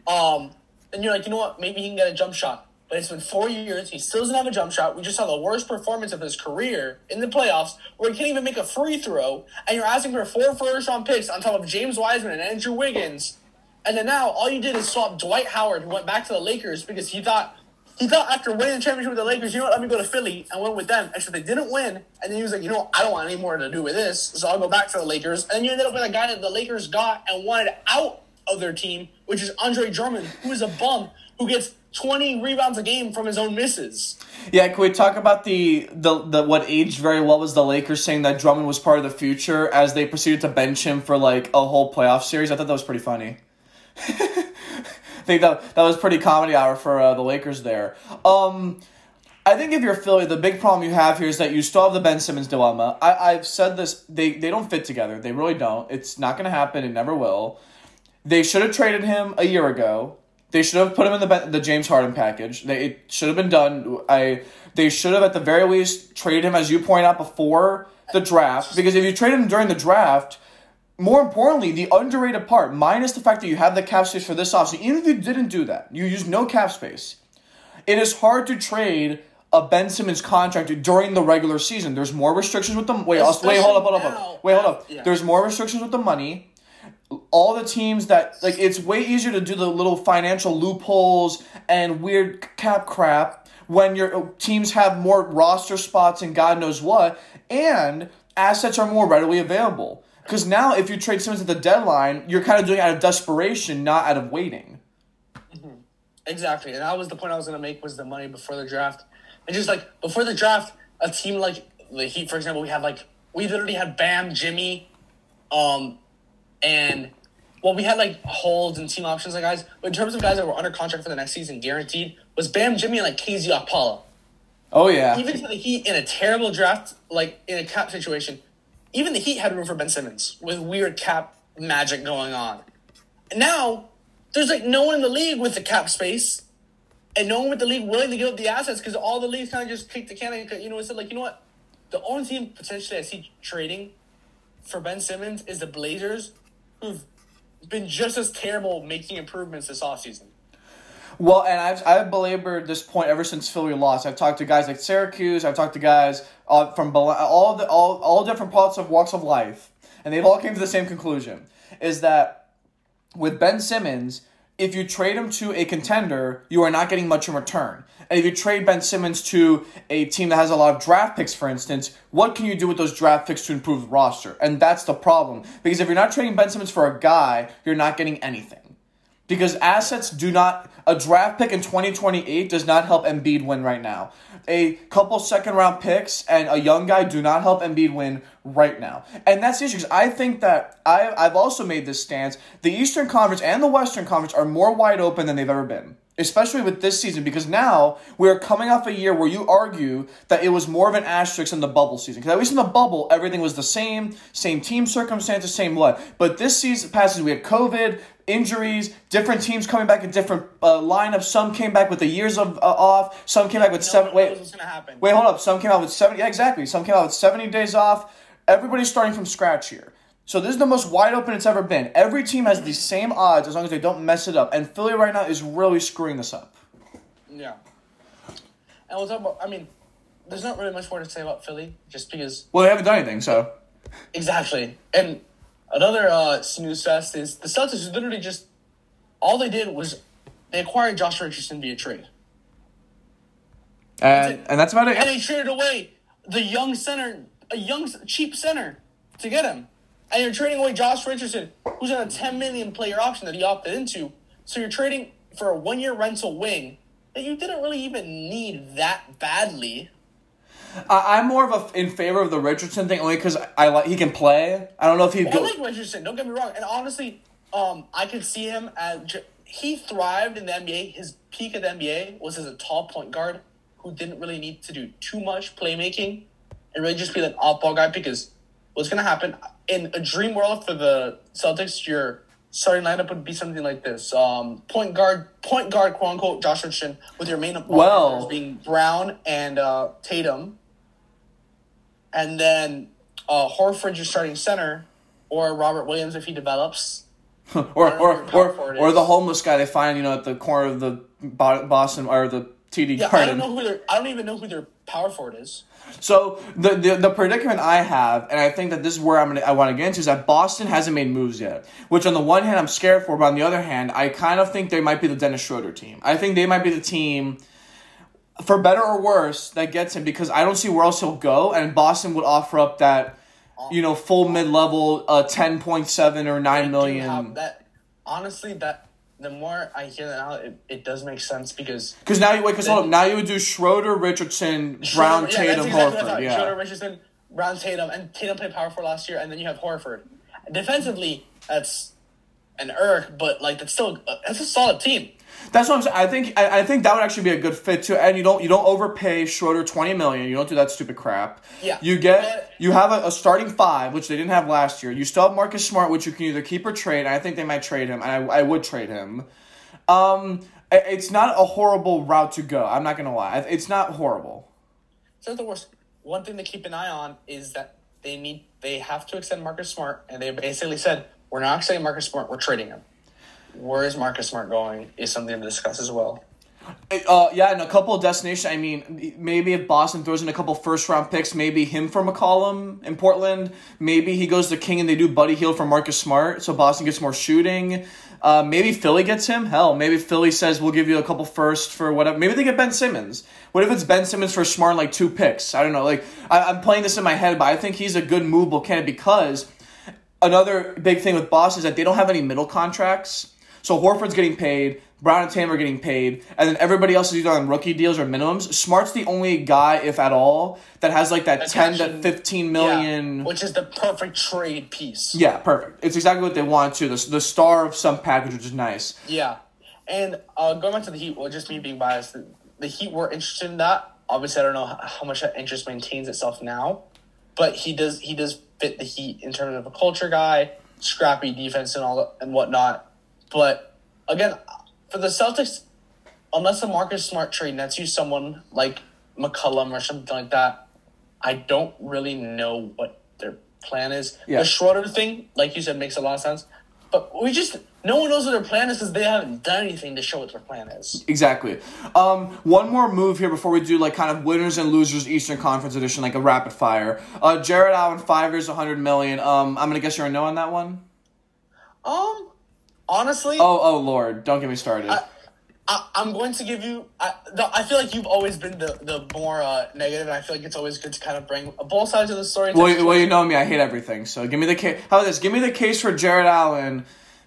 Um, and you're like, you know what? Maybe he can get a jump shot. But it's been four years. He still doesn't have a jump shot. We just saw the worst performance of his career in the playoffs, where he can't even make a free throw. And you're asking for four first round picks on top of James Wiseman and Andrew Wiggins. And then now all you did is swap Dwight Howard, who went back to the Lakers because he thought he thought after winning the championship with the Lakers, you know what, let me go to Philly and win with them. And so they didn't win. And then he was like, you know I don't want any more to do with this. So I'll go back to the Lakers. And then you ended up with a guy that the Lakers got and wanted out of their team, which is Andre Drummond, who is a bum who gets 20 rebounds a game from his own misses. Yeah, can we talk about the, the, the what aged very well was the Lakers saying that Drummond was part of the future as they proceeded to bench him for like a whole playoff series? I thought that was pretty funny. Think that that was pretty comedy hour for uh, the Lakers there. Um, I think if you're Philly, the big problem you have here is that you still have the Ben Simmons dilemma. I, I've said this; they they don't fit together. They really don't. It's not going to happen. It never will. They should have traded him a year ago. They should have put him in the the James Harden package. They it should have been done. I they should have at the very least traded him as you point out before the draft because if you trade him during the draft, more importantly, the underrated part, minus the fact that you have the cap space for this offseason, even if you didn't do that, you use no cap space. It is hard to trade a Ben Simmons contract during the regular season. There's more restrictions with the wait. wait, hold up, hold up, hold up. Wait, hold up. Yeah. There's more restrictions with the money. All the teams that like it's way easier to do the little financial loopholes and weird cap crap when your uh, teams have more roster spots and God knows what, and assets are more readily available. Because now, if you trade Simmons at the deadline, you're kind of doing it out of desperation, not out of waiting. Mm-hmm. Exactly, and that was the point I was going to make was the money before the draft, and just like before the draft, a team like the Heat, for example, we had like we literally had Bam, Jimmy, um, and well, we had like holds and team options, like guys. But in terms of guys that were under contract for the next season, guaranteed, was Bam, Jimmy, and like KZ Okpala. Oh yeah. Even the Heat in a terrible draft, like in a cap situation, even the Heat had room for Ben Simmons with weird cap magic going on. And now there's like no one in the league with the cap space, and no one with the league willing to give up the assets because all the leagues kind of just kicked the can. And, you know, it's like you know what, the only team potentially I see trading for Ben Simmons is the Blazers, who've been just as terrible making improvements this offseason. Well, and I've I've belabored this point ever since Philly lost. I've talked to guys like Syracuse. I've talked to guys uh, from all the all all different parts of walks of life, and they've all came to the same conclusion: is that with Ben Simmons, if you trade him to a contender, you are not getting much in return. And if you trade Ben Simmons to a team that has a lot of draft picks, for instance, what can you do with those draft picks to improve the roster? And that's the problem. Because if you're not trading Ben Simmons for a guy, you're not getting anything. Because assets do not, a draft pick in 2028 does not help Embiid win right now. A couple second round picks and a young guy do not help Embiid win right now. And that's the issue because I think that I, I've also made this stance. The Eastern Conference and the Western Conference are more wide open than they've ever been especially with this season, because now we're coming off a year where you argue that it was more of an asterisk in the bubble season. Because at least in the bubble, everything was the same, same team circumstances, same what. But this season passes, we had COVID, injuries, different teams coming back in different uh, lineups. Some came back with the years of uh, off. Some came back with no seven. Wait, wait, hold up. Some came out with seventy. Yeah, exactly. Some came out with seventy days off. Everybody's starting from scratch here. So this is the most wide open it's ever been. Every team has the same odds as long as they don't mess it up. And Philly right now is really screwing this up. Yeah. And we'll talk about. I mean, there's not really much more to say about Philly, just because. Well, they haven't done anything, so. Exactly, and another uh, snooze fest is the Celtics. Literally, just all they did was they acquired Josh Richardson via trade. And and that's about it. And they traded away the young center, a young cheap center, to get him and you're trading away Josh Richardson, who's on a 10 million player option that he opted into. So you're trading for a one year rental wing that you didn't really even need that badly. I'm more of a in favor of the Richardson thing only because I like he can play. I don't know if he'd go. I like Richardson. Don't get me wrong. And honestly, um, I could see him as he thrived in the NBA. His peak of the NBA was as a tall point guard who didn't really need to do too much playmaking and really just be an off ball guy because what's gonna happen in a dream world for the Celtics? Your starting lineup would be something like this: um, point guard, point guard, quote unquote, Josh Richardson, with your main Well- well being Brown and uh, Tatum, and then uh, Horford, your starting center, or Robert Williams if he develops. or or who your power or, or the homeless guy they find you know at the corner of the Boston or the TD Yeah, I Garden. don't know who their. I don't even know who their power forward is. So the, the the predicament I have, and I think that this is where I'm gonna I want to get into, is that Boston hasn't made moves yet. Which on the one hand I'm scared for, but on the other hand, I kind of think they might be the Dennis Schroeder team. I think they might be the team, for better or worse, that gets him because I don't see where else he'll go, and Boston would offer up that, you know, full mid level, uh, ten point seven or nine million. that. Honestly, that the more I hear that now, it, it does make sense because Because now you wait, because hold up, now you would do Schroeder, Richardson, Brown, Schroeder- Tatum, that's exactly Horford. Yeah. Schroeder, Richardson, Brown, Tatum, and Tatum played power forward last year, and then you have Horford. Defensively, that's an irk, but like that's still that's a solid team. That's what I'm saying. I think I, I think that would actually be a good fit too. And you don't you don't overpay Schroeder twenty million. You don't do that stupid crap. Yeah, You get you have a, a starting five, which they didn't have last year. You still have Marcus Smart, which you can either keep or trade. And I think they might trade him, and I, I would trade him. Um, i- it's not a horrible route to go. I'm not gonna lie. It's not horrible. It's not the worst. One thing to keep an eye on is that they need they have to extend Marcus Smart, and they basically said we're not extending Marcus Smart, we're trading him. Where is Marcus Smart going? Is something to discuss as well. Uh, yeah, and a couple of destinations. I mean, maybe if Boston throws in a couple first round picks, maybe him for McCollum in Portland. Maybe he goes to King and they do Buddy Hield for Marcus Smart, so Boston gets more shooting. Uh, maybe Philly gets him. Hell, maybe Philly says we'll give you a couple first for whatever. Maybe they get Ben Simmons. What if it's Ben Simmons for Smart like two picks? I don't know. Like I, I'm playing this in my head, but I think he's a good movable candidate because another big thing with Boston is that they don't have any middle contracts. So Horford's getting paid, Brown and Tam are getting paid, and then everybody else is either on rookie deals or minimums. Smart's the only guy, if at all, that has like that ten to fifteen million. Yeah, which is the perfect trade piece. Yeah, perfect. It's exactly what they want to. The, the star of some package, which is nice. Yeah, and uh, going back to the Heat, well, just me being biased, the, the Heat were interested in that. Obviously, I don't know how, how much that interest maintains itself now, but he does he does fit the Heat in terms of a culture guy, scrappy defense and all and whatnot. But again, for the Celtics, unless a Marcus Smart trade nets you someone like McCollum or something like that, I don't really know what their plan is. Yeah. The Schroeder thing, like you said, makes a lot of sense. But we just no one knows what their plan is because they haven't done anything to show what their plan is. Exactly. Um, one more move here before we do like kind of winners and losers Eastern Conference edition, like a rapid fire. Uh, Jarrett Allen, five years, hundred million. Um, I'm gonna guess you're a no on that one. Um, honestly, Oh, oh Lord, don't get me started. I, I'm going to give you. I, the, I feel like you've always been the the more uh, negative, and I feel like it's always good to kind of bring both sides of the story. Well, you- well, you know me. I hate everything. So give me the case. How about this? Give me the case for Jarrett Allen,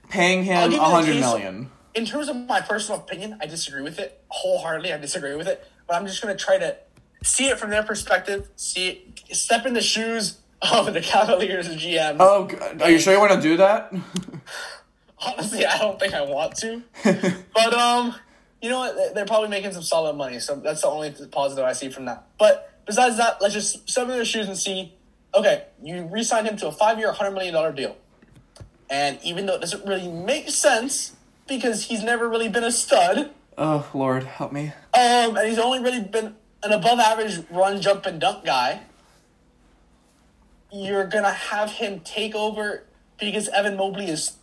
paying him a hundred million. in terms of my personal opinion, I disagree with it wholeheartedly. I disagree with it, but I'm just going to try to see it from their perspective. See it, step in the shoes of the Cavaliers GM. Oh, are you sure you want to do that? Honestly, I don't think I want to, but um, you know what? They- They're probably making some solid money, so that's the only positive I see from that. But besides that, let's just step in their shoes and see. Okay, you re-signed him to a five-year, hundred million dollar deal, and even though it doesn't really make sense because he's never really been a stud. oh Lord, help me. Um, and he's only really been an above average run, jump, and dunk guy. You're gonna have him take over because Evan Mobley is,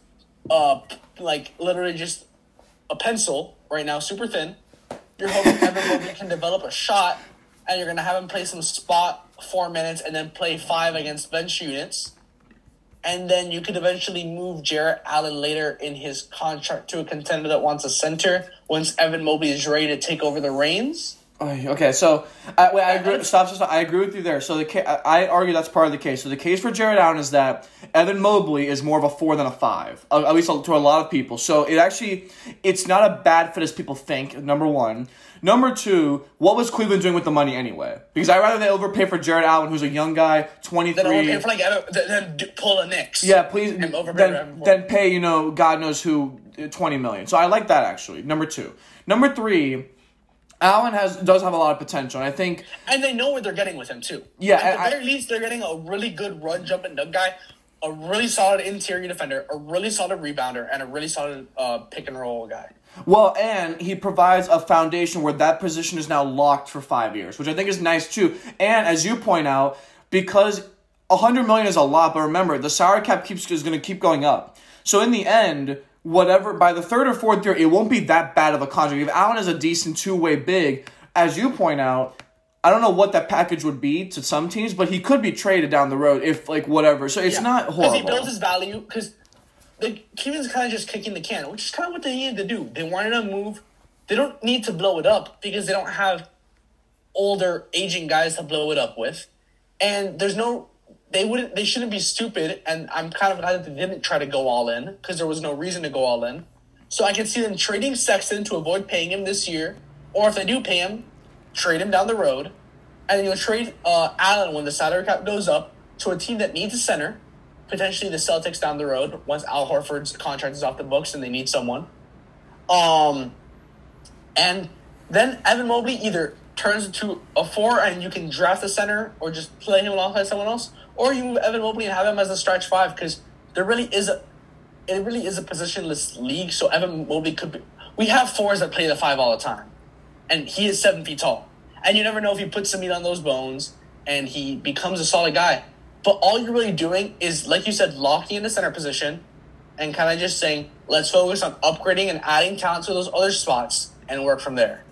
uh, like literally just a pencil right now, super thin. You're hoping Evan Mobley can develop a shot, and you're gonna have him play some spot four minutes and then play five against bench units. And then you could eventually move Jarrett Allen later in his contract to a contender that wants a center once Evan Mobley is ready to take over the reins. Okay, so I, wait, I agree. Stop, stop, stop. I agree with you there. So the ca- I I argue that's part of the case. So the case for Jarrett Allen is that Evan Mobley is more of a four than a five, at least to a lot of people. So it actually it's not a bad fit as people think. Number one. Number two, what was Cleveland doing with the money anyway? Because I'd rather they overpay for Jarrett Allen, who's a young guy, twenty three. Then overpay for like Evan, then- then pull a Knicks. Yeah, please. And overpay Then, then pay you know God knows who twenty million. So I like that actually. Number two. Number three. Allen has does have a lot of potential, and I think And they know what they're getting with him too. Yeah, At the I- very least, they're getting a really good run, jump, and dunk guy, a really solid interior defender, a really solid rebounder, and a really solid uh, pick and roll guy. Well, and he provides a foundation where that position is now locked for five years, which I think is nice too. And as you point out, because a hundred million is a lot, but remember the salary cap keeps is going to keep going up. So in the end, whatever by the third or fourth year, it won't be that bad of a contract. If Allen is a decent two way big, as you point out. I don't know what that package would be to some teams, but he could be traded down the road if like whatever. So it's not Because horrible. he builds his value. Because the Cleveland's kind of just kicking the can, which is kind of what they needed to do. They wanted to move. They don't need to blow it up because they don't have older, aging guys to blow it up with, and there's no. They wouldn't. They shouldn't be stupid, and I'm kind of glad that they didn't try to go all in because there was no reason to go all in. So I can see them trading Sexton to avoid paying him this year, or if they do pay him, trade him down the road, and then you'll trade uh, Allen when the salary cap goes up to a team that needs a center, potentially the Celtics down the road once Al Horford's contract is off the books and they need someone. Um, and then Evan Mobley either turns into a four and you can draft a center or just play him alongside someone else, or you move Evan Mobley and have him as a stretch five because there really is a it really is a positionless league. So Evan Mobley could be. We have fours that play the five all the time, and he is seven feet tall. And you never know if he puts some meat on those bones and he becomes a solid guy. But all you're really doing is, like you said, locking in the center position and kind of just saying, let's focus on upgrading and adding talent to those other spots and work from there.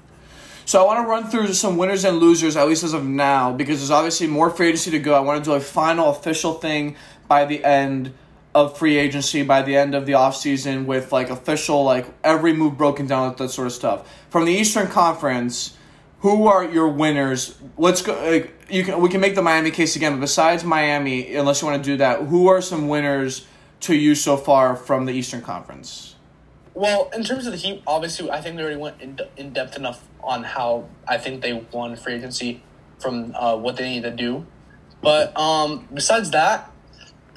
So I want to run through some winners and losers, at least as of now, because there's obviously more free agency to go. I want to do a final official thing by the end of free agency, by the end of the offseason, with like official, like every move broken down, with that sort of stuff. From the Eastern Conference, who are your winners? Let's go. Like, you can we can make the Miami case again, but besides Miami, unless you want to do that, who are some winners to you so far from the Eastern Conference? Well, in terms of the Heat, obviously, I think they already went in, in depth enough on how I think they won free agency from uh, what they need to do. But um, besides that,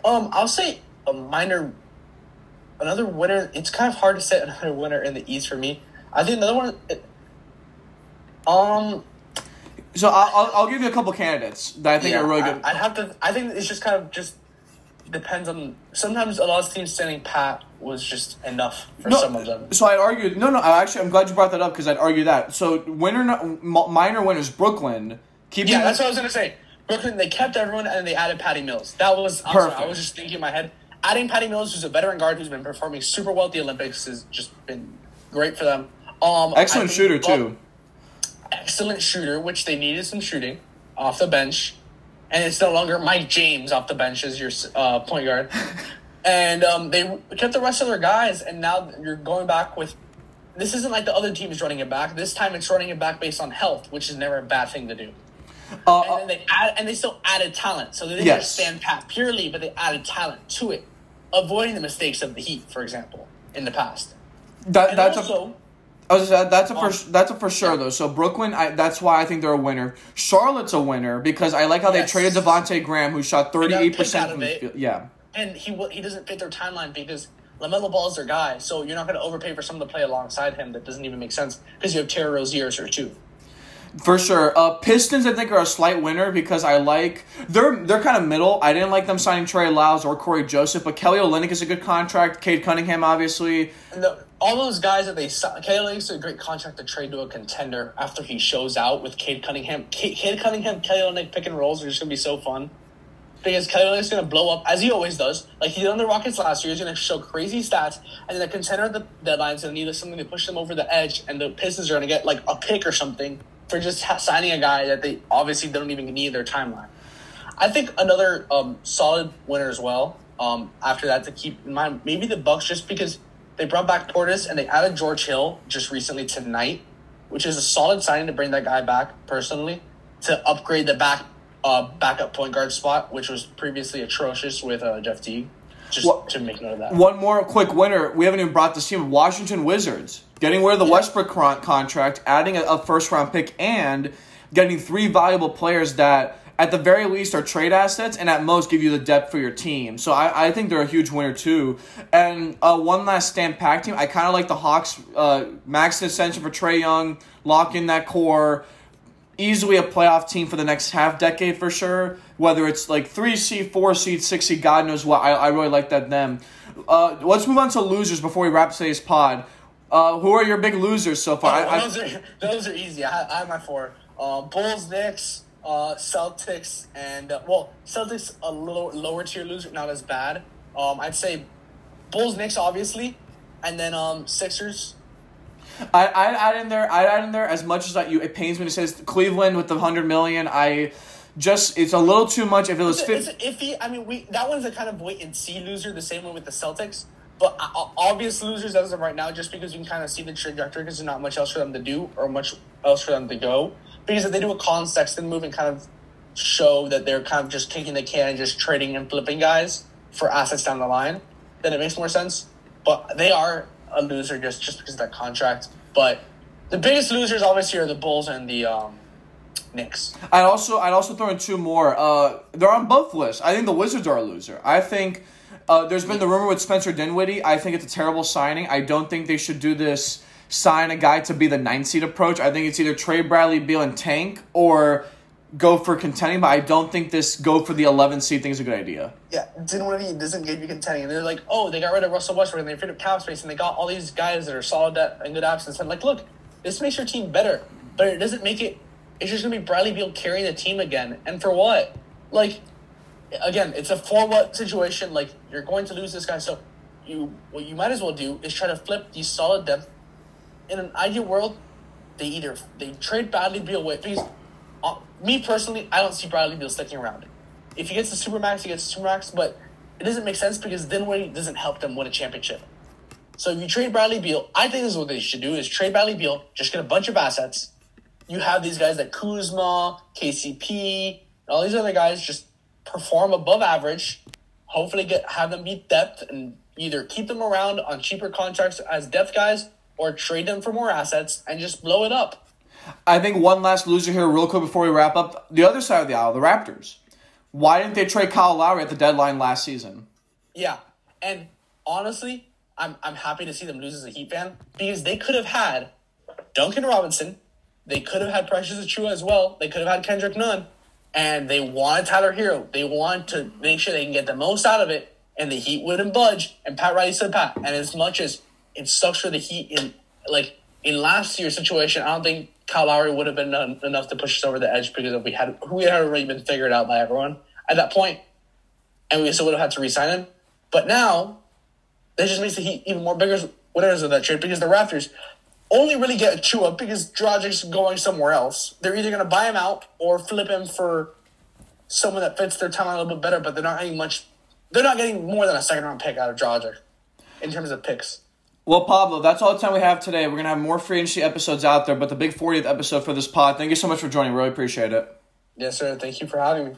um, I'll say a minor, another winner. It's kind of hard to say another winner in the East for me. I think another one. Um, So I'll, I'll, give you a couple candidates that I think yeah, are really good. I, would have to. I think it's just kind of just depends on. Sometimes a lot of teams standing pat was just enough for No, some of them. So I'd argue no, no. I Actually, I'm glad you brought that up because I'd argue that. So winner, minor winners, Brooklyn. Keeping Yeah, that's what I was gonna say. Brooklyn, they kept everyone and they added Patty Mills. That was I'm sorry, I was just thinking in my head. Adding Patty Mills, who's a veteran guard who's been performing super well at the Olympics, has just been great for them. Um, excellent shooter well, too. excellent shooter, which they needed some shooting off the bench, and it's no longer Mike James off the bench as your uh, point guard. and um, they kept the rest of their guys, and now you're going back with. This isn't like the other teams running it back. This time it's running it back based on health, which is never a bad thing to do. Uh, And then they add, and they still added talent, so they didn't Yes. just stand pat purely, but they added talent to it, avoiding the mistakes of the Heat, for example, in the past. that, And that's a. I was just, that's a for that's a for sure though. So Brooklyn, I, that's why I think they're a winner. Charlotte's a winner because I like how Yes. they traded Devonte' Graham, who shot thirty eight percent from of the it. field. Yeah, and he he doesn't fit their timeline because LaMelo Ball is their guy, so you're not going to overpay for someone to play alongside him. That doesn't even make sense because you have Terry Rozier's or two. for sure. Uh, Pistons, I think, are a slight winner because I like they're they're kind of middle. I didn't like them signing Trey Lyles or Cory Joseph, but Kelly Olynyk is a good contract. Cade Cunningham, obviously. The, all those guys that they signed, Kelly Olynyk's a great contract to trade to a contender after he shows out with Cade Cunningham. Cade, Cunningham, Kelly Olynyk pick and rolls are just going to be so fun. Because Kelly Olynyk's going to blow up, as he always does. Like he did on the Rockets last year. He's going to show crazy stats. And then the contender at the deadline's going to need something to push them over the edge. And the Pistons are going to get like a pick or something for just ha- signing a guy that they obviously don't even need their timeline. I think another um, solid winner as well. Um, after that, to keep in mind, maybe the Bucks just because they brought back Portis and they added George Hill just recently tonight, which is a solid signing to bring that guy back personally to upgrade the back uh, backup point guard spot, which was previously atrocious with uh, Jeff Teague. Just Well- to make note of that. One more quick winner. We haven't even brought this team. Washington Wizards getting rid of the Westbrook con- contract, adding a, a first round pick, and getting three valuable players that at the very least are trade assets and at most give you the depth for your team. So I, I think they're a huge winner too. And uh, one last stand pack team. I kind of like the Hawks. Uh, max extension for Trae Young, lock in that core. Easily a playoff team for the next half decade for sure. Whether it's like three seed, four seed, six seed, God knows what. I, I really like that them. Uh, let's move on to losers before we wrap today's pod. Uh, who are your big losers so far? Oh, I, I, those, are, those are easy. I, I have my four. Uh, Bulls, Knicks, uh, Celtics, and uh, well, Celtics a little lower tier loser, not as bad. Um, I'd say Bulls, Knicks, obviously, and then um, Sixers. I I add in there. I add in there as much as that you. It pains me to say this, Cleveland with the hundred million. I just it's a little too much. If it was It's, fit, a- it's iffy. I mean, we that one's a kind of wait and see loser, the same way with the Celtics. But uh, obvious losers as of right now, just because you can kind of see the trajectory, because there's not much else for them to do or much else for them to go. Because if they do a Colin Sexton move and kind of show that they're kind of just kicking the can and just trading and flipping guys for assets down the line, then it makes more sense. But they are a loser just just because of that contract. But the biggest losers obviously are the Bulls and the um, Knicks. I'd also I'd also throw in two more. Uh, they're on both lists. I think the Wizards are a loser. I think uh, there's been the rumor with Spencer Dinwiddie. I think it's a terrible signing. I don't think they should do this. Sign a guy to be the ninth seed approach. I think it's either trade Bradley Beal and tank or go for contending. But I don't think this go for the 11 seed thing is a good idea. Yeah, Dinwiddie doesn't get you contending. And they're like, oh, they got rid of Russell Westbrook and they freed up cap space and they got all these guys that are solid and good absence. And like, look, this makes your team better, but it doesn't make it. It's just gonna be Bradley Beal carrying the team again, and for what? Like, again, it's a for what situation. Like, you're going to lose this guy, so you what you might as well do is try to flip these solid depth. In an ideal world, they either they trade Bradley Beal away because uh, me personally, I don't see Bradley Beal sticking around. If he gets the supermax, he gets the supermax, but it doesn't make sense because Dinwiddie doesn't help them win a championship. So if you trade Bradley Beal, I think this is what they should do: is trade Bradley Beal, just get a bunch of assets. You have these guys like Kuzma, KCP, and all these other guys just perform above average. Hopefully, get have them beat depth and either keep them around on cheaper contracts as depth guys, or trade them for more assets and just blow it up. I think one last loser here, real quick, before we wrap up. The other side of the aisle, the Raptors. Why didn't they trade Kyle Lowry at the deadline last season? Yeah, and honestly, I'm I'm happy to see them lose as a Heat fan because they could have had Duncan Robinson, they could have had Precious Achiuwa as well, they could have had Kendrick Nunn, and they wanted Tyler Herro. They want to make sure they can get the most out of it, and the Heat wouldn't budge. And Pat Riley said, "Pat." And as much as it sucks for the Heat in like in last year's situation, I don't think Kyle Lowry would have been en- enough to push us over the edge because if we had we had already been figured out by everyone at that point, and we still would have had to re-sign him. But now that just makes the Heat even more bigger winners of that trade because the Raptors only really get Achiuwa because Dragic's going somewhere else. They're either going to buy him out or flip him for someone that fits their talent a little bit better, but they're not getting much. They're not getting more than a second round pick out of Dragic in terms of picks. Well, Pablo, that's all the time we have today. We're gonna have more free agency episodes out there, but the big 40th episode for this pod. Thank you so much for joining. Really appreciate it. Yes, sir. Thank you for having me.